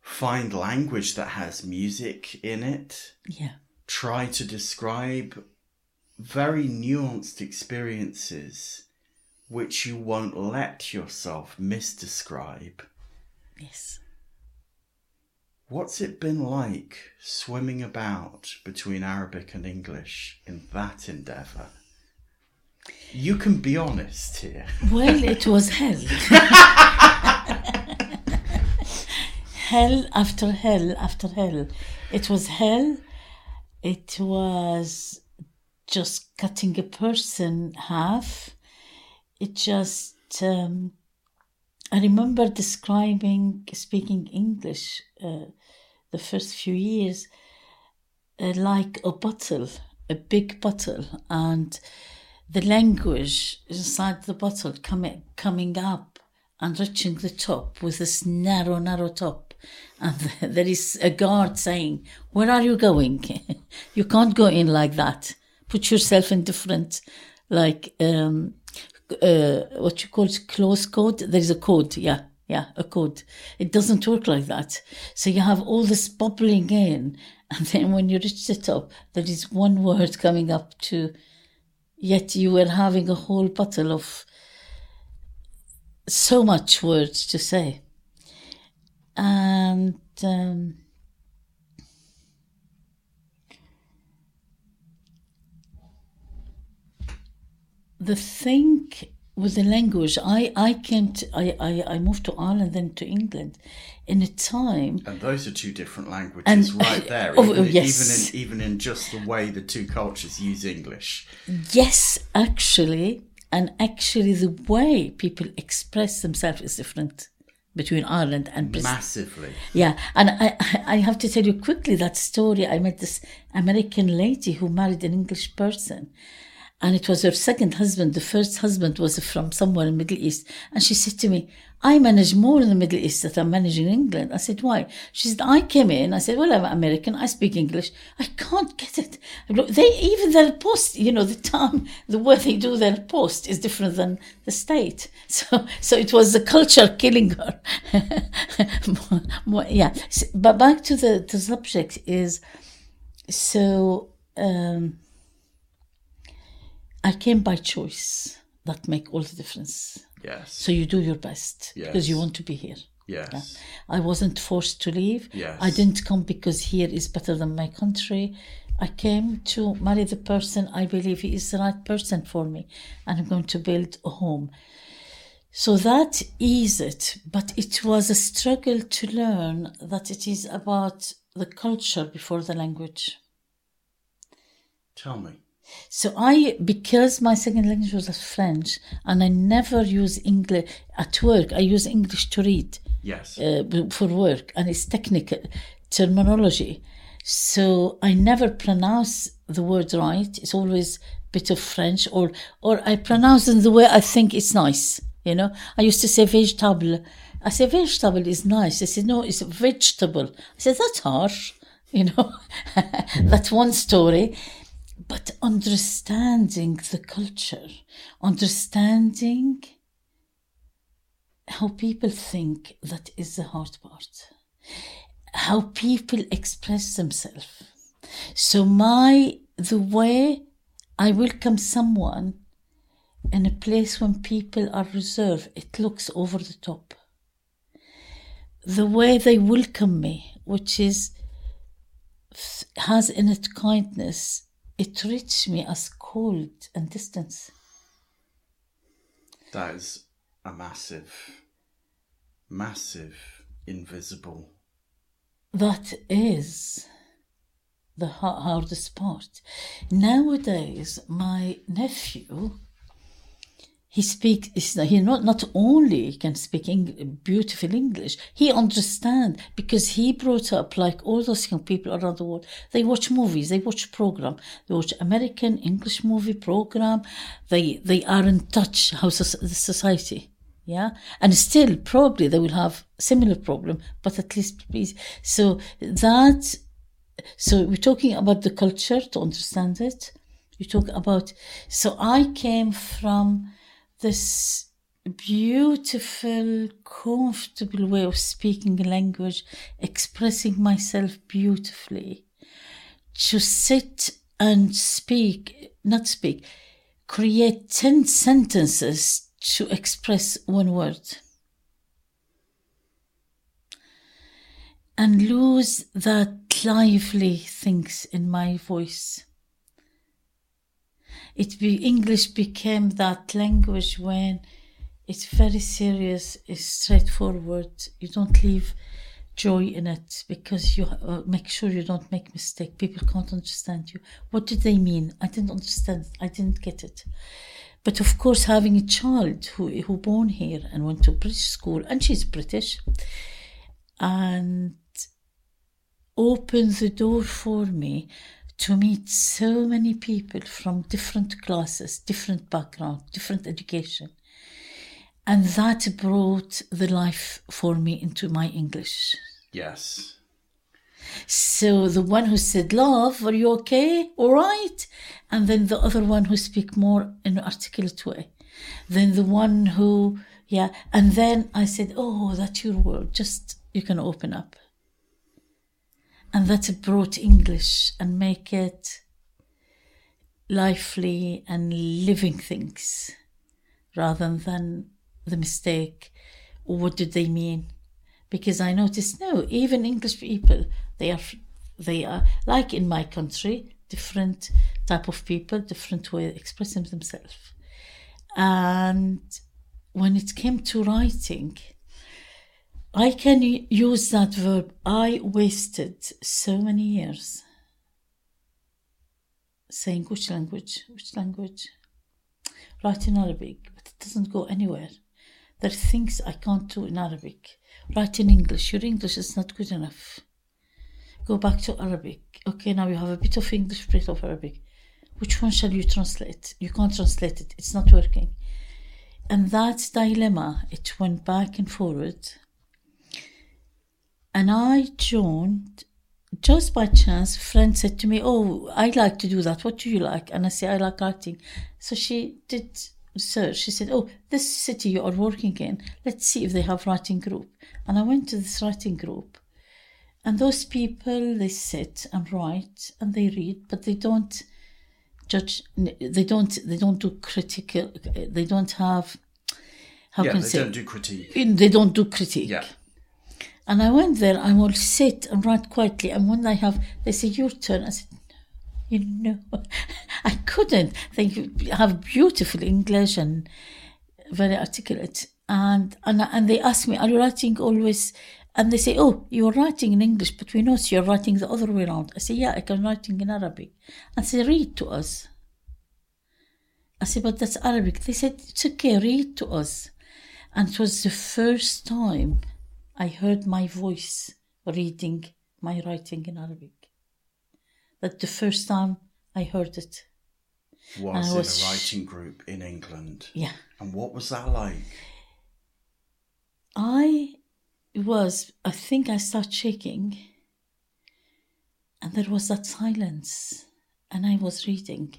find language that has music in it, Yeah. try to describe very nuanced experiences which you won't let yourself misdescribe. Yes. What's it been like swimming about between Arabic and English in that endeavour? You can be honest here. Well, it was hell. hell after hell after hell. It was hell. It was just cutting a person half. It just. Um, I remember describing speaking English uh, the first few years uh, like a bottle, a big bottle, and the language inside the bottle coming coming up and reaching the top with this narrow, narrow top. And there is a guard saying, Where are you going? you can't go in like that. Put yourself in different, like, um, uh, what you call close code. There's a code, yeah, yeah, a code. It doesn't work like that. So you have all this bubbling in, and then when you reach the top, there is one word coming up to, yet you were having a whole bottle of so much words to say. And um, the thing with the language, I, I came to, I, I, I moved to Ireland, then to England in a time. And those are two different languages And- right there. Oh, even, yes. even in even in just the way the two cultures use English. Yes, actually, and actually, the way people express themselves is different between Ireland and Bristol. Massively. Yeah, and I- I have to tell you quickly that story. I met this American lady who married an English person, and it was her second husband. The first husband was from somewhere in the Middle East, and she said to me, "I manage more in the Middle East than I'm managing in England." I said, "Why?" She said, "I came in. I said, well, I'm American. I speak English. I can't get it. They even their post, you know, the time, the way they do their post is different than the state. So, so it was the culture killing her. More- more- yeah, S- but back to the the subject is so. Um, I came by choice. That make all the difference. Yes. So you do your best because you want to be here. yes. I wasn't forced to leave. Yes. I didn't come because here is better than my country. I came to marry the person I believe he is the right person for me, and I'm going to build a home. So that is it, but it was a struggle to learn that it is about the culture before the language. Tell me. So I, because my second language was French, and I never use English at work. I use English to read Yes. uh, for work, and it's technical terminology. So I never pronounce the word right. It's always a bit of French, or or I pronounce in the way I think it's nice. You know, I used to say vegetable. I say vegetable is nice. They said no, it's vegetable. I said that's harsh. You know, that's one story. But understanding the culture, understanding how people think that is the hard part. How people express themselves. So my the way i welcome someone in a place when people are reserved it looks over the top. The way they welcome me which is has in it kindness it reaches me as cold and distance That is a massive, massive invisible. That is the hardest part. Nowadays, my nephew, he speaks. He not not only can speak beautiful English. He understand because he brought up like all those young people around the world. They watch movies. They watch program. They watch American English movie program. They they are in touch how soc- the society. Yeah, and still probably they will have similar problem, but at least please. So that so we're talking about the culture to understand it. You talk about so I came from this beautiful, comfortable way of speaking a language, expressing myself beautifully. To sit and speak, not speak, create 10 sentences to express one word. And lose that lively things in my voice. It be English became that language when it's very serious, it's straightforward. You don't leave joy in it because you uh, make sure you don't make mistake. People can't understand you. What did they mean? I didn't understand. I didn't get it. But of course, having a child who who born here and went to British school, and she's British, and opened the door for me to meet so many people from different classes, different background, different education. And that brought the life for me into my English. Yes. So the one who said, Love, are you okay? All right. And then the other one who speak more in an articulate way. Then the one who, yeah. And then I said, Oh, that's your word. Just, you can open up. And that it brought English and make it lively and living things rather than the mistake. What did they mean? Because I noticed no, even English people, they are they are like in my country, different type of people, different way of expressing themselves. And when it came to writing, I can use that verb. I wasted so many years saying which language, which language, write in Arabic, but it doesn't go anywhere. There are things I can't do in Arabic. Write in English. Your English is not good enough. Go back to Arabic. Okay, now you have a bit of English, bit of Arabic. Which one shall you translate? You can't translate it. It's not working. And that dilemma, it went back and forward. And I joined just by chance, a friend said to me, Oh, I like to do that. What do you like? And I say, I like writing. So she did search. She said, Oh, this city you are working in, let's see if they have writing group. And I went to this writing group. And those people, they sit and write and they read, but they don't judge. They don't. They don't do critical. They don't have. How yeah, can they say? don't do critique. They don't do critique. Yeah. And I went there, I will sit and write quietly. And when I have, they say, your turn. I said, you know, I couldn't. They have beautiful English and very articulate. And, and, and they ask me, are you writing always? And they say, oh, you're writing in English, but we know you're writing the other way around. I say, yeah, I can writing in Arabic. And they read to us. I said, but that's Arabic. They said, it's okay, read to us. And it was the first time I heard my voice reading my writing in Arabic. That the first time I heard it. Was, was in a writing group in England. Yeah. And what was that like? I was, I think I started shaking, and there was that silence, and I was reading.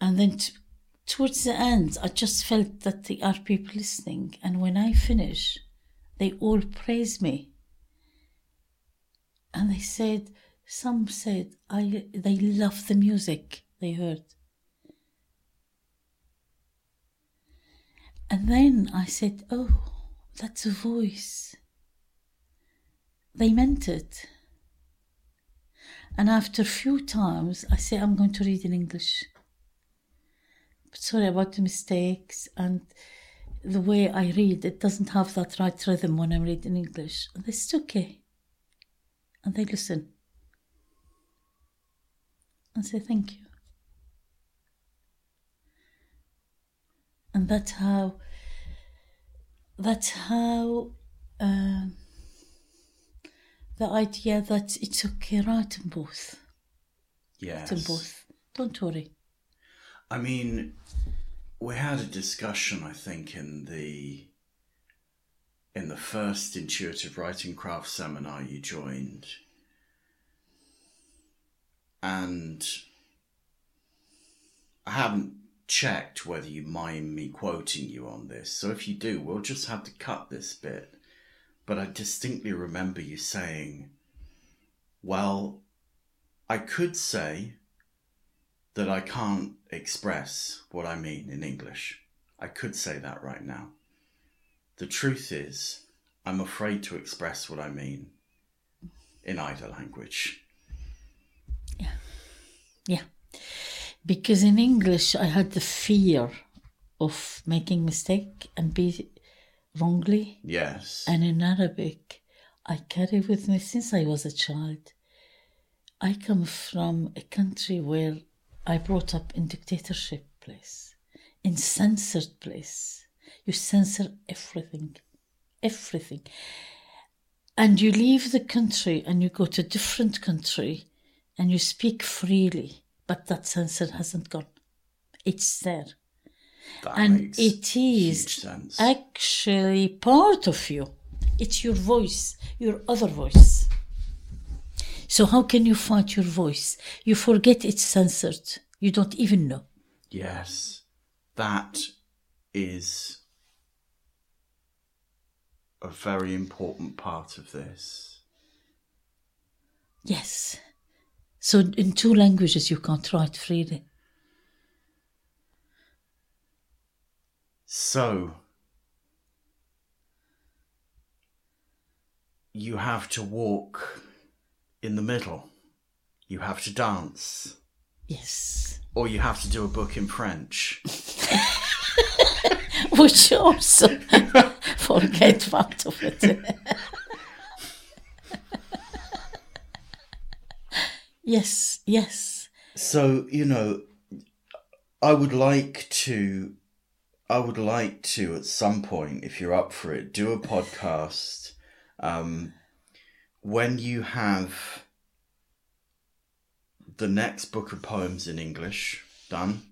And then t- towards the end, I just felt that there are people listening. And when I finish, they all praised me. And they said, some said, I, they love the music they heard. And then I said, Oh, that's a voice. They meant it. And after a few times, I said, I'm going to read in English. But sorry about the mistakes and the way I read, it doesn't have that right rhythm when I'm reading English. And it's okay. And they listen and say thank you. And that's how, that's how um, the idea that it's okay, write in both. Yes. Both. Don't worry. I mean, we had a discussion, I think, in the in the first intuitive writing craft seminar you joined, and I haven't checked whether you mind me quoting you on this. So if you do, we'll just have to cut this bit. But I distinctly remember you saying, "Well, I could say." that I can't express what I mean in English. I could say that right now. The truth is, I'm afraid to express what I mean in either language. Yeah. Yeah. Because in English, I had the fear of making mistake and be wrongly. Yes. And in Arabic, I carry with me since I was a child. I come from a country where I brought up in dictatorship place, in censored place. You censor everything, everything. And you leave the country and you go to a different country and you speak freely, but that censor hasn't gone. It's there. That and it is actually part of you. It's your voice, your other voice. So how can you find your voice? You forget it's censored. You don't even know. Yes. That is a very important part of this. Yes. So in two languages you can't write freely. So you have to walk in the middle. You have to dance. Yes. Or you have to do a book in French. which also forget part of it. yes, yes. So, you know, I would like to I would like to at some point, if you're up for it, do a podcast um, when you have the next book of poems in English done.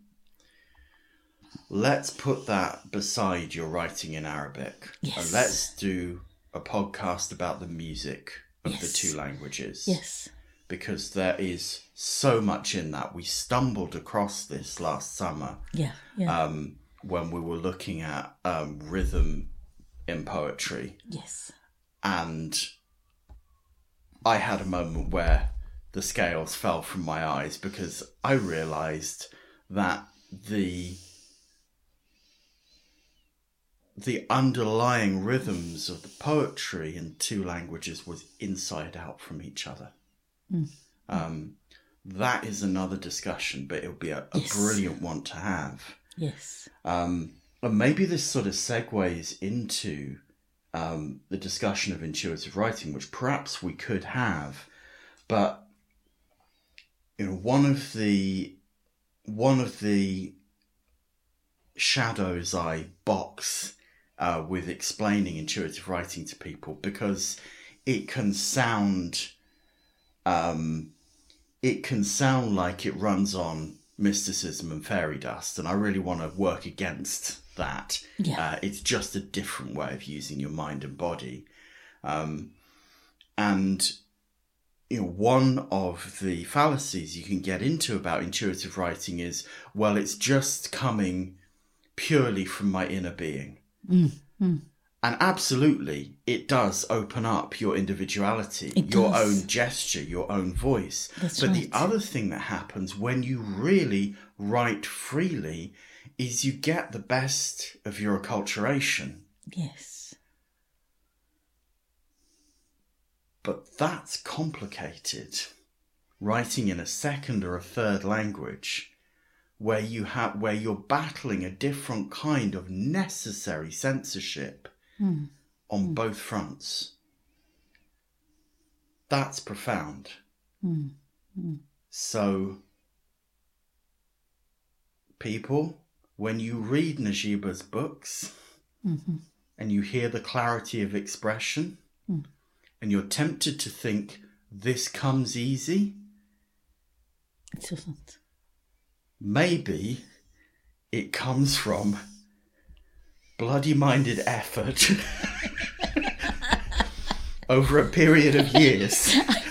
Let's put that beside your writing in Arabic. Yes. And let's do a podcast about the music of the two languages Yes. because there is so much in that. We stumbled across this last summer Yeah. Yeah. um, when we were looking at um, rhythm in poetry, yes. and I had a moment where the scales fell from my eyes because I realized that the the underlying rhythms of the poetry in two languages was inside out from each other. Um, that is another discussion, but it would be a, a Yes. brilliant one to have. Yes. Um, and maybe this sort of segues into um, the discussion of intuitive writing, which perhaps we could have. But you know, one of the one of the shadows I box uh, with explaining intuitive writing to people because it can sound um, it can sound like it runs on mysticism and fairy dust, and I really want to work against that. Yeah. Uh, it's just a different way of using your mind and body. Um, and you know, one of the fallacies you can get into about intuitive writing is, well, it's just coming purely from my inner being. And absolutely, it does open up your individuality, It your does. own gesture, your own voice. That's but the other thing that happens when you really write freely is you get the best of your acculturation. Yes. But that's complicated. Writing in a second or a third language where you have where you're battling a different kind of necessary censorship hmm. on hmm. both fronts. That's profound. Hmm. So people, when you read Najiba's books mm-hmm. and you hear the clarity of expression, mm. and you're tempted to think this comes easy, It doesn't. maybe it comes from bloody minded effort over a period of years.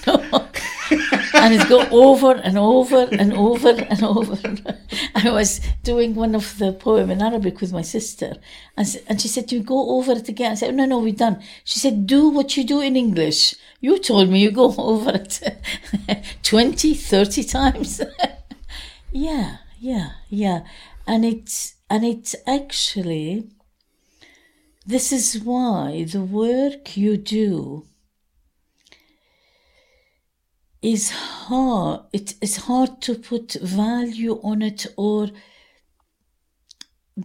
and it go over and over and over and over. I was doing one of the poem in Arabic with my sister, and, and she said, "Do you go over it again?" I said, "No, no, we're done." She said, "Do what you do in English. You told me you go over it 20, 30 times." yeah, yeah, yeah, and it's and it's actually this is why the work you do is hard. It is hard to put value on it or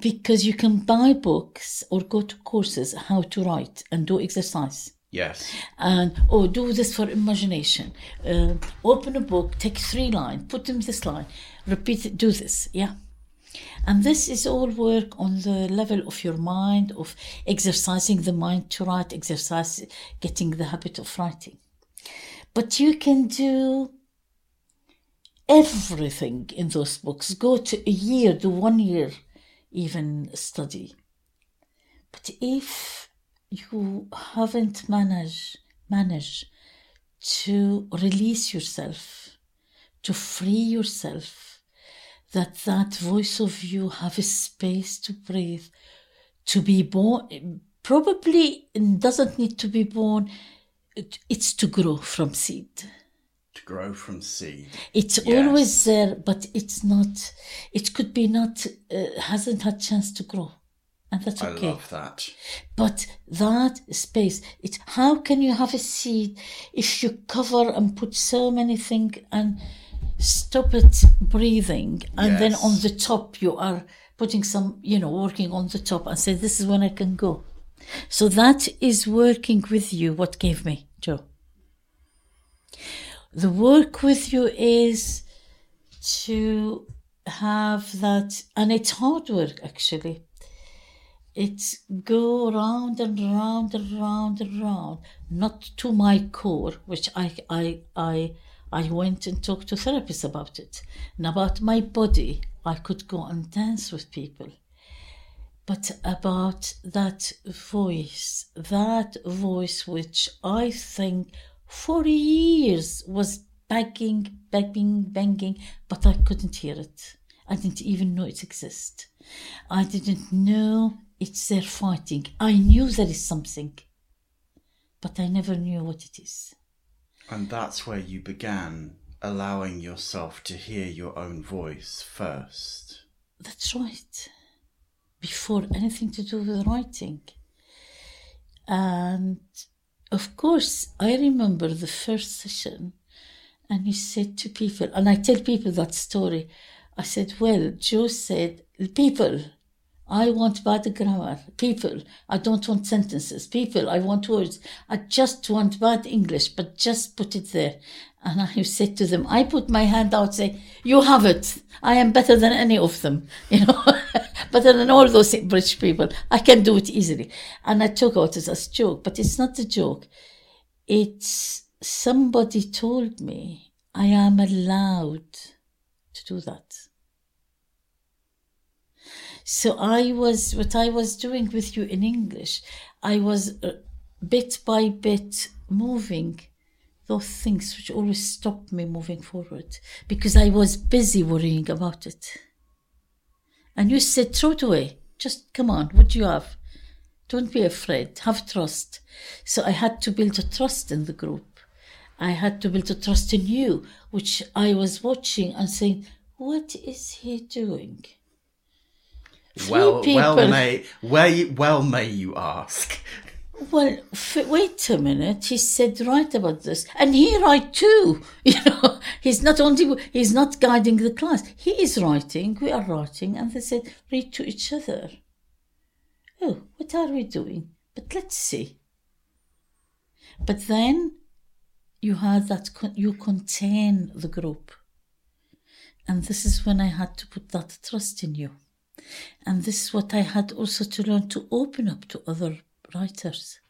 because you can buy books or go to courses how to write and do exercise. Yes. and or do this for imagination. Uh, open a book take three lines put them this line repeat it do this yeah. And this is all work on the level of your mind of exercising the mind to write exercise getting the habit of writing but you can do everything in those books. Go to a year do one year even study. But if you haven't managed managed to release yourself to free yourself that that voice of you have a space to breathe to be born probably doesn't need to be born it's to grow from seed To grow from seed. it's Yes. always there but it's not it could be not uh, hasn't had chance to grow and that's okay I love that. but that space it's how can you have a seed if you cover and put so many things and stop it breathing and then on the top you are putting some, you know, working on the top and say, this is when I can go. So that is working with you, what gave me, Joe. The work with you is to have that, and it's hard work actually. It's go round and round and round and round, not to my core, which I, I, I, I went and talked to therapists about it. And about my body, I could go and dance with people. But about that voice, that voice which I think for years was begging, begging, banging, but I couldn't hear it. I didn't even know it existed. I didn't know it's there fighting. I knew there is something, but I never knew what it is. And that's where you began allowing yourself to hear your own voice first. That's right. Before anything to do with writing. And of course, I remember the first session, and he said to people, and I tell people that story. I said, Well, Joe said, People, I want bad grammar. People, I don't want sentences. People, I want words. I just want bad English, but just put it there. And I said to them, I put my hand out, say, You have it. I am better than any of them, you know, better than all those British people. I can do it easily. And I took out it as a joke, but it's not a joke. It's somebody told me I am allowed to do that. So I was, what I was doing with you in English, I was uh, bit by bit moving those things which always stopped me moving forward because I was busy worrying about it. And you said, throw it away. Just come on, what do you have? Don't be afraid, have trust. So I had to build a trust in the group. I had to build a trust in you, which I was watching and saying, what is he doing? Well, well may, well, well may you ask. Well, f- wait a minute. He said right about this, and he right too. You know, he's not only he's not guiding the class. He is writing. We are writing, and they said read to each other. Oh, what are we doing? But let's see. But then you had that con- you contain the group, and this is when I had to put that trust in you. And this is what I had also to learn to open up to other writers.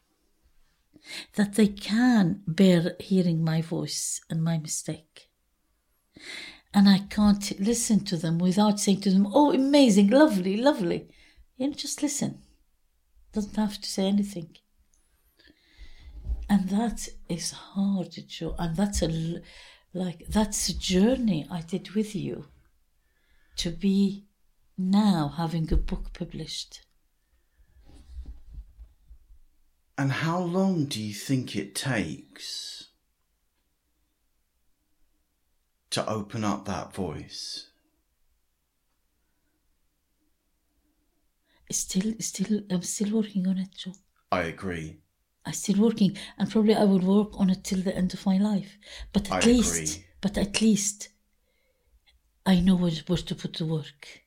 That they can bear hearing my voice and my mistake. And I can't listen to them without saying to them, Oh, amazing, lovely, lovely. You know, just listen. Doesn't have to say anything. And that is hard, Joe. And that's a like that's a journey I did with you to be now having a book published. And how long do you think it takes to open up that voice? Still, still, I'm still working on it, Joe. I agree. I'm still working, and probably I will work on it till the end of my life. But at I least, agree. but at least, I know where, where to put the work.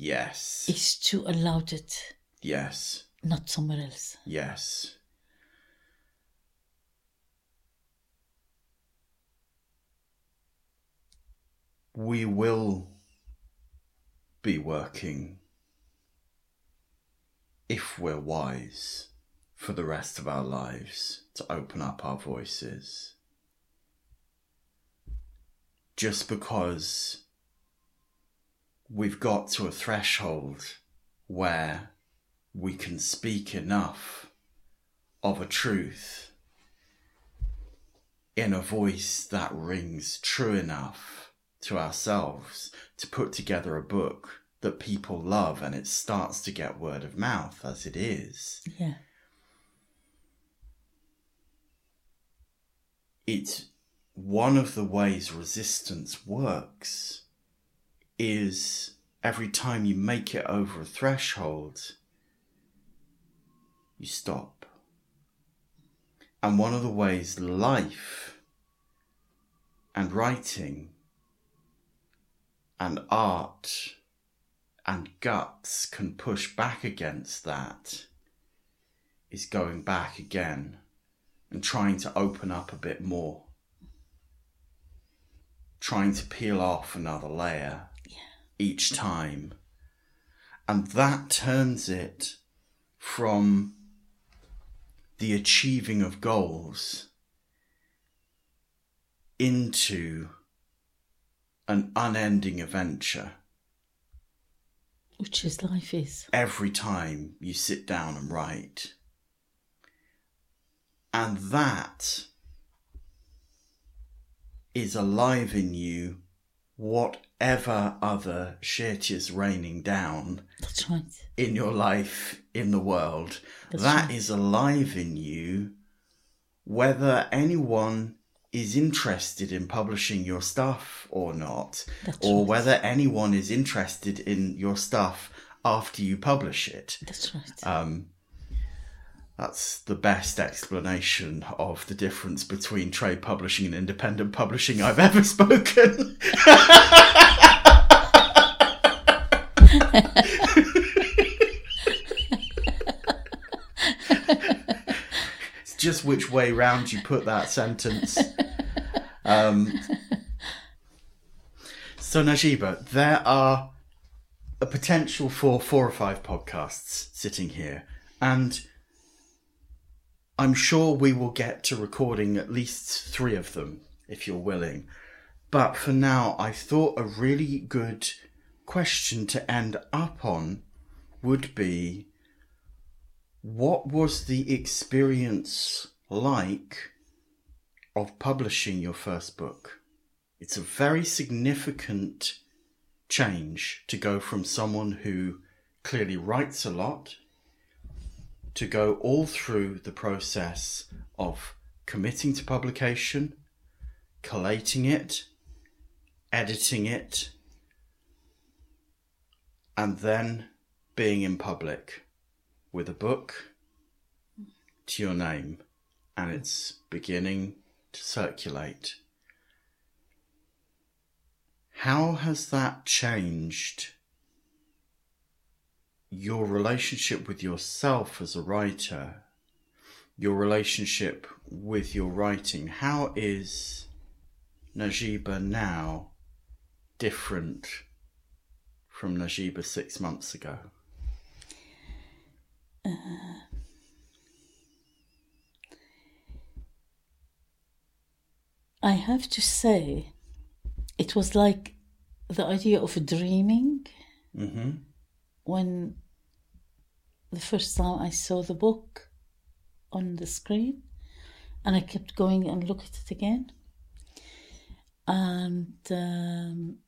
Yes. Is to allow it, Yes. not somewhere else. Yes. We will be working, if we're wise, for the rest of our lives to open up our voices. Just because we've got to a threshold where we can speak enough of a truth in a voice that rings true enough to ourselves to put together a book that people love and it starts to get word of mouth as it is. Yeah. It's one of the ways resistance works is every time you make it over a threshold, you stop. And one of the ways life and writing and art and guts can push back against that is going back again and trying to open up a bit more. Trying to peel off another layer each time. And that turns it from the achieving of goals into an unending adventure Which is life is. every time you sit down and write. And that is alive in you, whatever other shit is raining down That's right. in your life, in the world. That's That right. is alive in you, whether anyone is interested in publishing your stuff or not, That's or right. whether anyone is interested in your stuff after you publish it. That's right. Um, that's the best explanation of the difference between trade publishing and independent publishing I've ever spoken. it's just which way round you put that sentence. Um, so, Najiba, there are a potential for four or five podcasts sitting here, and I'm sure we will get to recording at least three of them if you're willing. But for now, I thought a really good question to end up on would be what was the experience like of publishing your first book? It's a very significant change to go from someone who clearly writes a lot to go all through the process of committing to publication, collating it, editing it, and then being in public with a book to your name and it's beginning to circulate. How has that changed your relationship with yourself as a writer? Your relationship with your writing? How is Najiba now different from Najiba six months ago? I have to say, it was like the idea of dreaming Mm-hmm. when the first time I saw the book on the screen, and I kept going and look at it again, and um,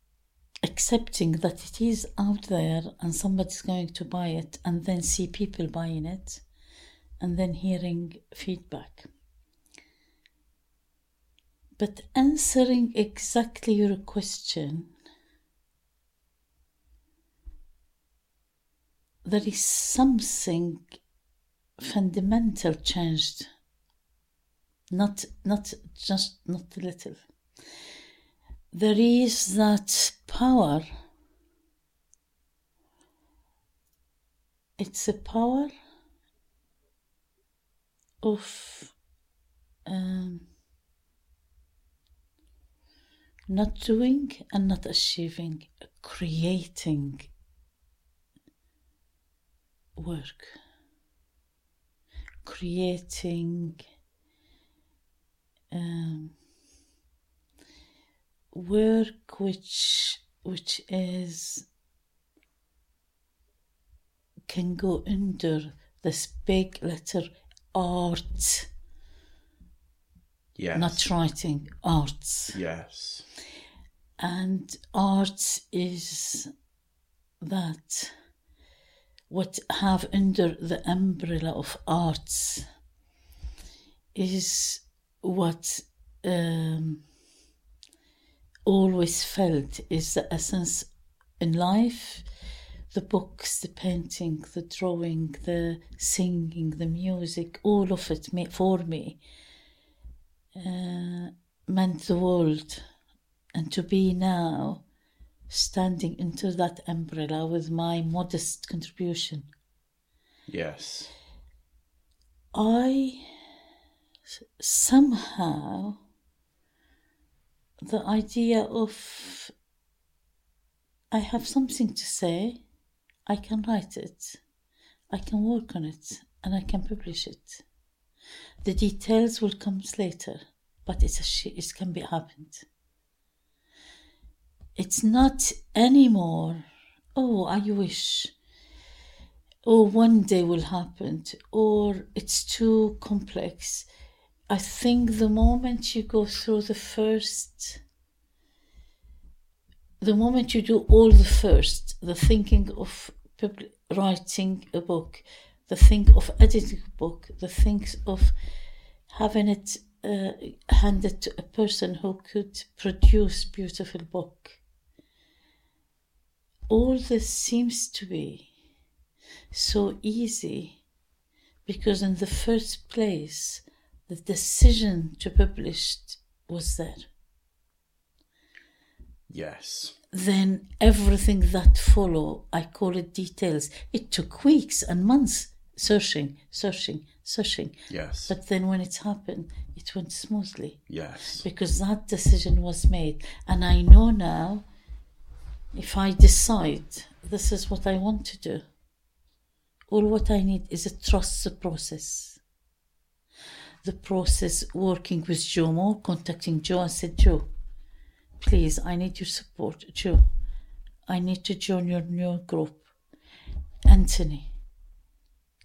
accepting that it is out there and somebody's going to buy it, and then see people buying it, and then hearing feedback. But answering exactly your question, there is something fundamental changed. Not not just not little. There is that power. It's a power of um, not doing and not achieving, creating work, creating um, work which which is can go under this big letter art, Yes. not writing arts. Yes. and art is that what have under the umbrella of arts is what um, always felt is the essence in life. The books the painting the drawing the singing the music all of it for me uh, meant the world. And to be now standing under that umbrella with my modest contribution. Yes. I somehow the idea of I have something to say, I can write it, I can work on it, and I can publish it. The details will come later, but it's a sh- it can be happened. It's not anymore. Oh, I wish. Or one day will happen, or it's too complex. I think the moment you go through the first, the moment you do all the first, the thinking of writing a book, the think of editing a book, the think of having it uh, handed to a person who could produce beautiful book. All this seems to be so easy because in the first place the decision to publish was there. Yes. Then everything that follow, I call it details. It took weeks and months searching, searching, searching. Yes. But then when it happened, it went smoothly yes. because that decision was made. And I know now if I decide this is what I want to do, all what I need is to trust the process. The process working with Joe Moore, contacting Joe, I said, Joe, please, I need your support. Joe, I need to join your new group. Anthony,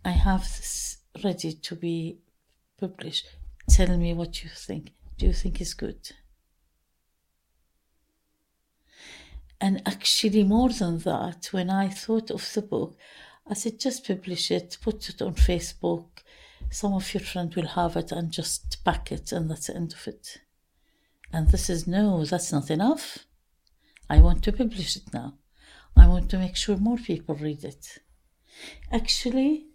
I have this ready to be published. Tell me what you think. Do you think it's good? And actually, more than that, when I thought of the book, I said, just publish it, put it on Facebook. Some of your friends will have it and just pack it, and that's the end of it. And this is no, that's not enough. I want to publish it now. I want to make sure more people read it. Actually,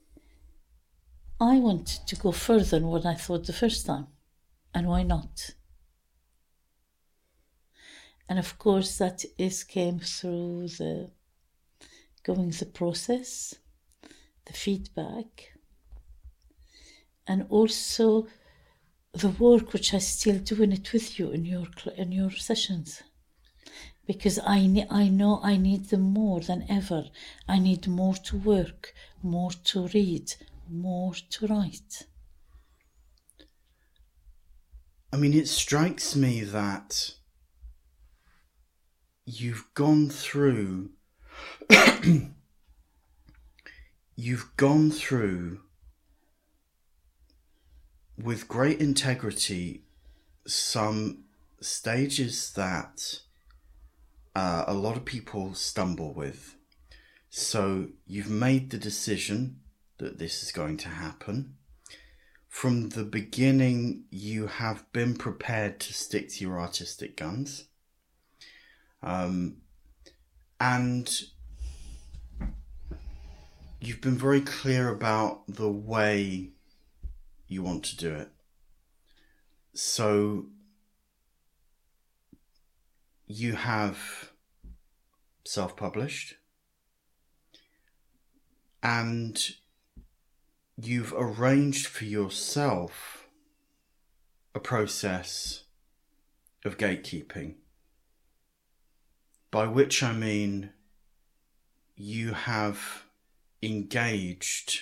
I want to go further than what I thought the first time. And why not? And of course, that is came through the going the process, the feedback, and also the work which I still doing it with you in your in your sessions. Because I I know I need them more than ever. I need more to work, more to read, more to write. I mean, it strikes me that you've gone through you've gone through with great integrity some stages that uh, a lot of people stumble with. So you've made the decision that this is going to happen. From the beginning, you have been prepared to stick to your artistic guns. Um, and you've been very clear about the way you want to do it. So you have self published and you've arranged for yourself a process of gatekeeping by which I mean you have engaged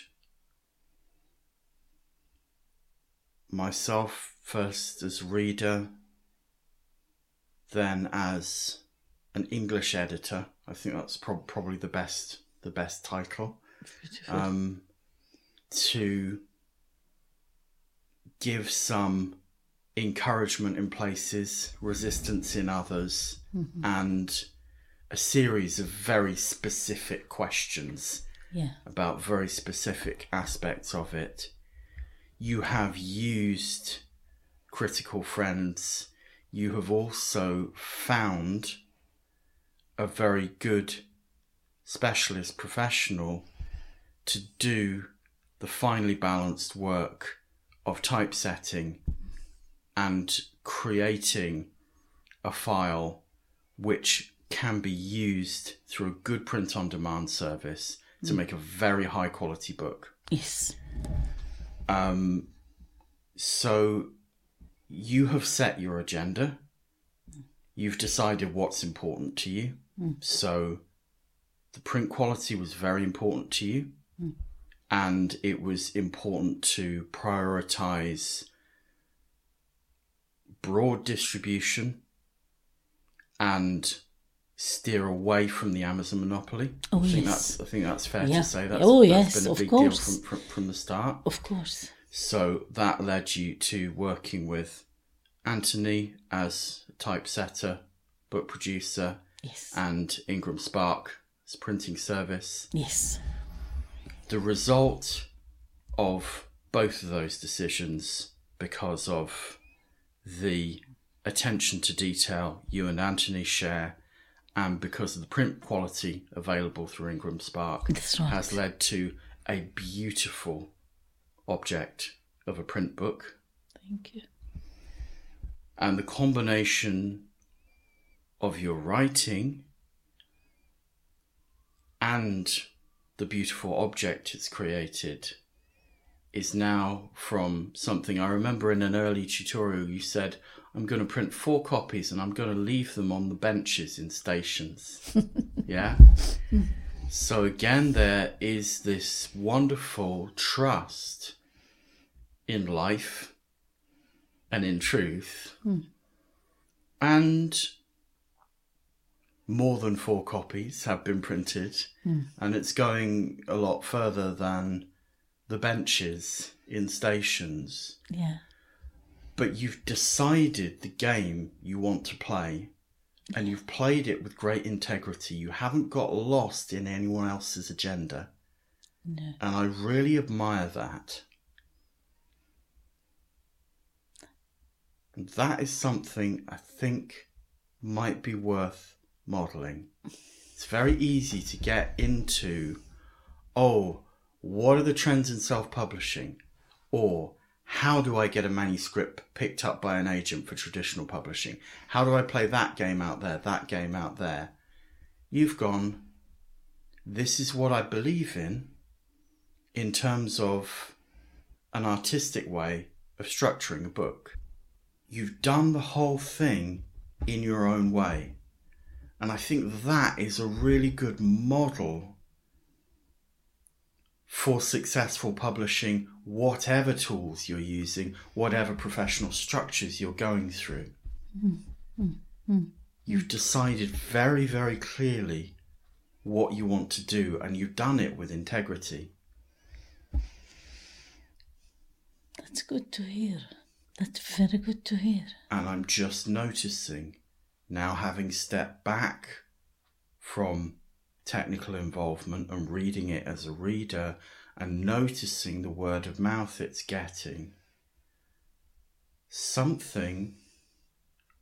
myself first as reader, then as an English editor. I think that's pro- probably the best the best title. Um, to give some encouragement in places, resistance in others, Mm-hmm. and a series of very specific questions Yeah. about very specific aspects of it. You have used critical friends. You have also found a very good specialist professional to do the finely balanced work of typesetting and creating a file which can be used through a good print on demand service to mm. make a very high quality book. Yes. Um, so you have set your agenda. You've decided what's important to you. Mm. So the print quality was very important to you. Mm. And it was important to prioritize broad distribution and steer away from the Amazon monopoly. Oh, I think yes. that's I think that's fair Yeah. to say. That's, Oh, that's yes, been a of big course. deal from, from from the start. Of course. So that led you to working with Anthony as typesetter, book producer, Yes. and Ingram Spark as printing service. yes. The result of both of those decisions, because of the attention to detail you and Anthony share, and because of the print quality available through Ingram Spark, right. has led to a beautiful object of a print book Thank you. and the combination of your writing and the beautiful object it's created is now from something I remember in an early tutorial you said I'm going to print four copies and I'm going to leave them on the benches in stations. yeah? So again there is this wonderful trust in life and in truth hmm. and more than four copies have been printed, hmm. and it's going a lot further than the benches in stations. Yeah. But you've decided the game you want to play, and you've played it with great integrity. You haven't got lost in anyone else's agenda, No. and I really admire that. And that is something I think might be worth modeling. It's very easy to get into, oh, what are the trends in self publishing? Or how do I get a manuscript picked up by an agent for traditional publishing? How do I play that game out there, that game out there? You've gone, this is what I believe in in terms of an artistic way of structuring a book. You've done the whole thing in your own way. And I think that is a really good model for successful publishing, whatever tools you're using, whatever professional structures you're going through. You've decided very, very clearly what you want to do, and you've done it with integrity. That's good to hear. That's very good to hear. And I'm just noticing now, having stepped back from technical involvement and reading it as a reader and noticing the word of mouth it's getting, something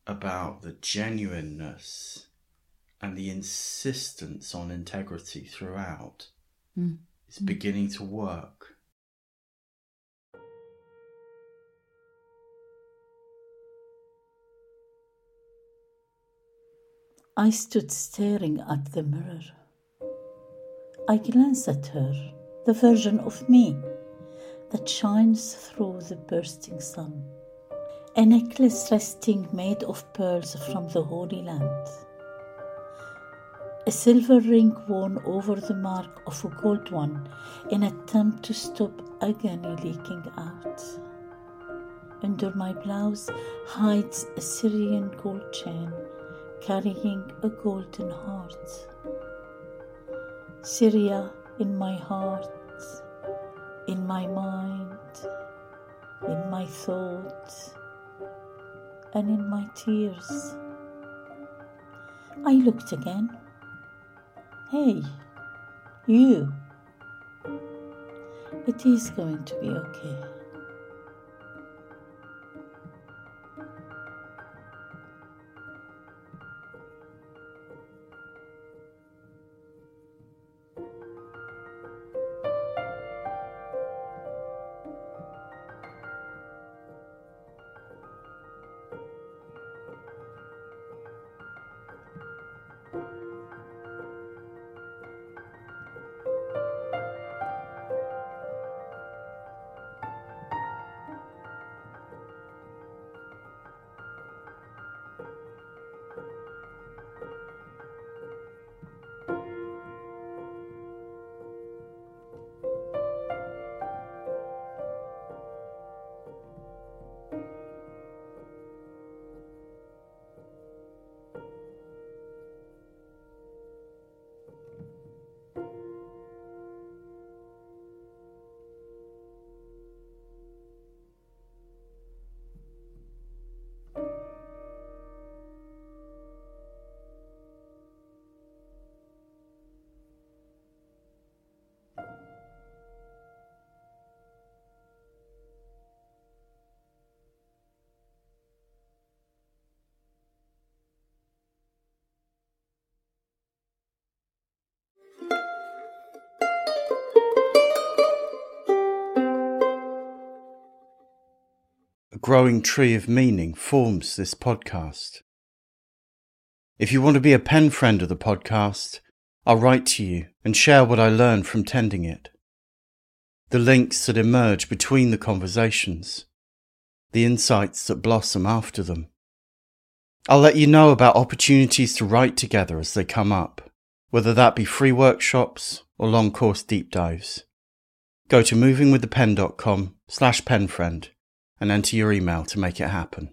about the genuineness and the insistence on integrity throughout hmm. is hmm. beginning to work. I stood staring at the mirror. I glanced at her, the version of me that shines through the bursting sun. A necklace resting made of pearls from the Holy Land. A silver ring worn over the mark of a gold one in attempt to stop agony leaking out. Under my blouse hides a Syrian gold chain carrying a golden heart. Syria in my heart, in my mind, in my thoughts, and in my tears. I looked again. Hey, you. It is going to be okay. Growing tree of meaning forms this podcast. If you want to be a pen friend of the podcast, I'll write to you and share what I learn from tending it. The links that emerge between the conversations, the insights that blossom after them. I'll let you know about opportunities to write together as they come up, whether that be free workshops or long course deep dives. Go to movingwiththepen.com slash penfriend and enter your email to make it happen.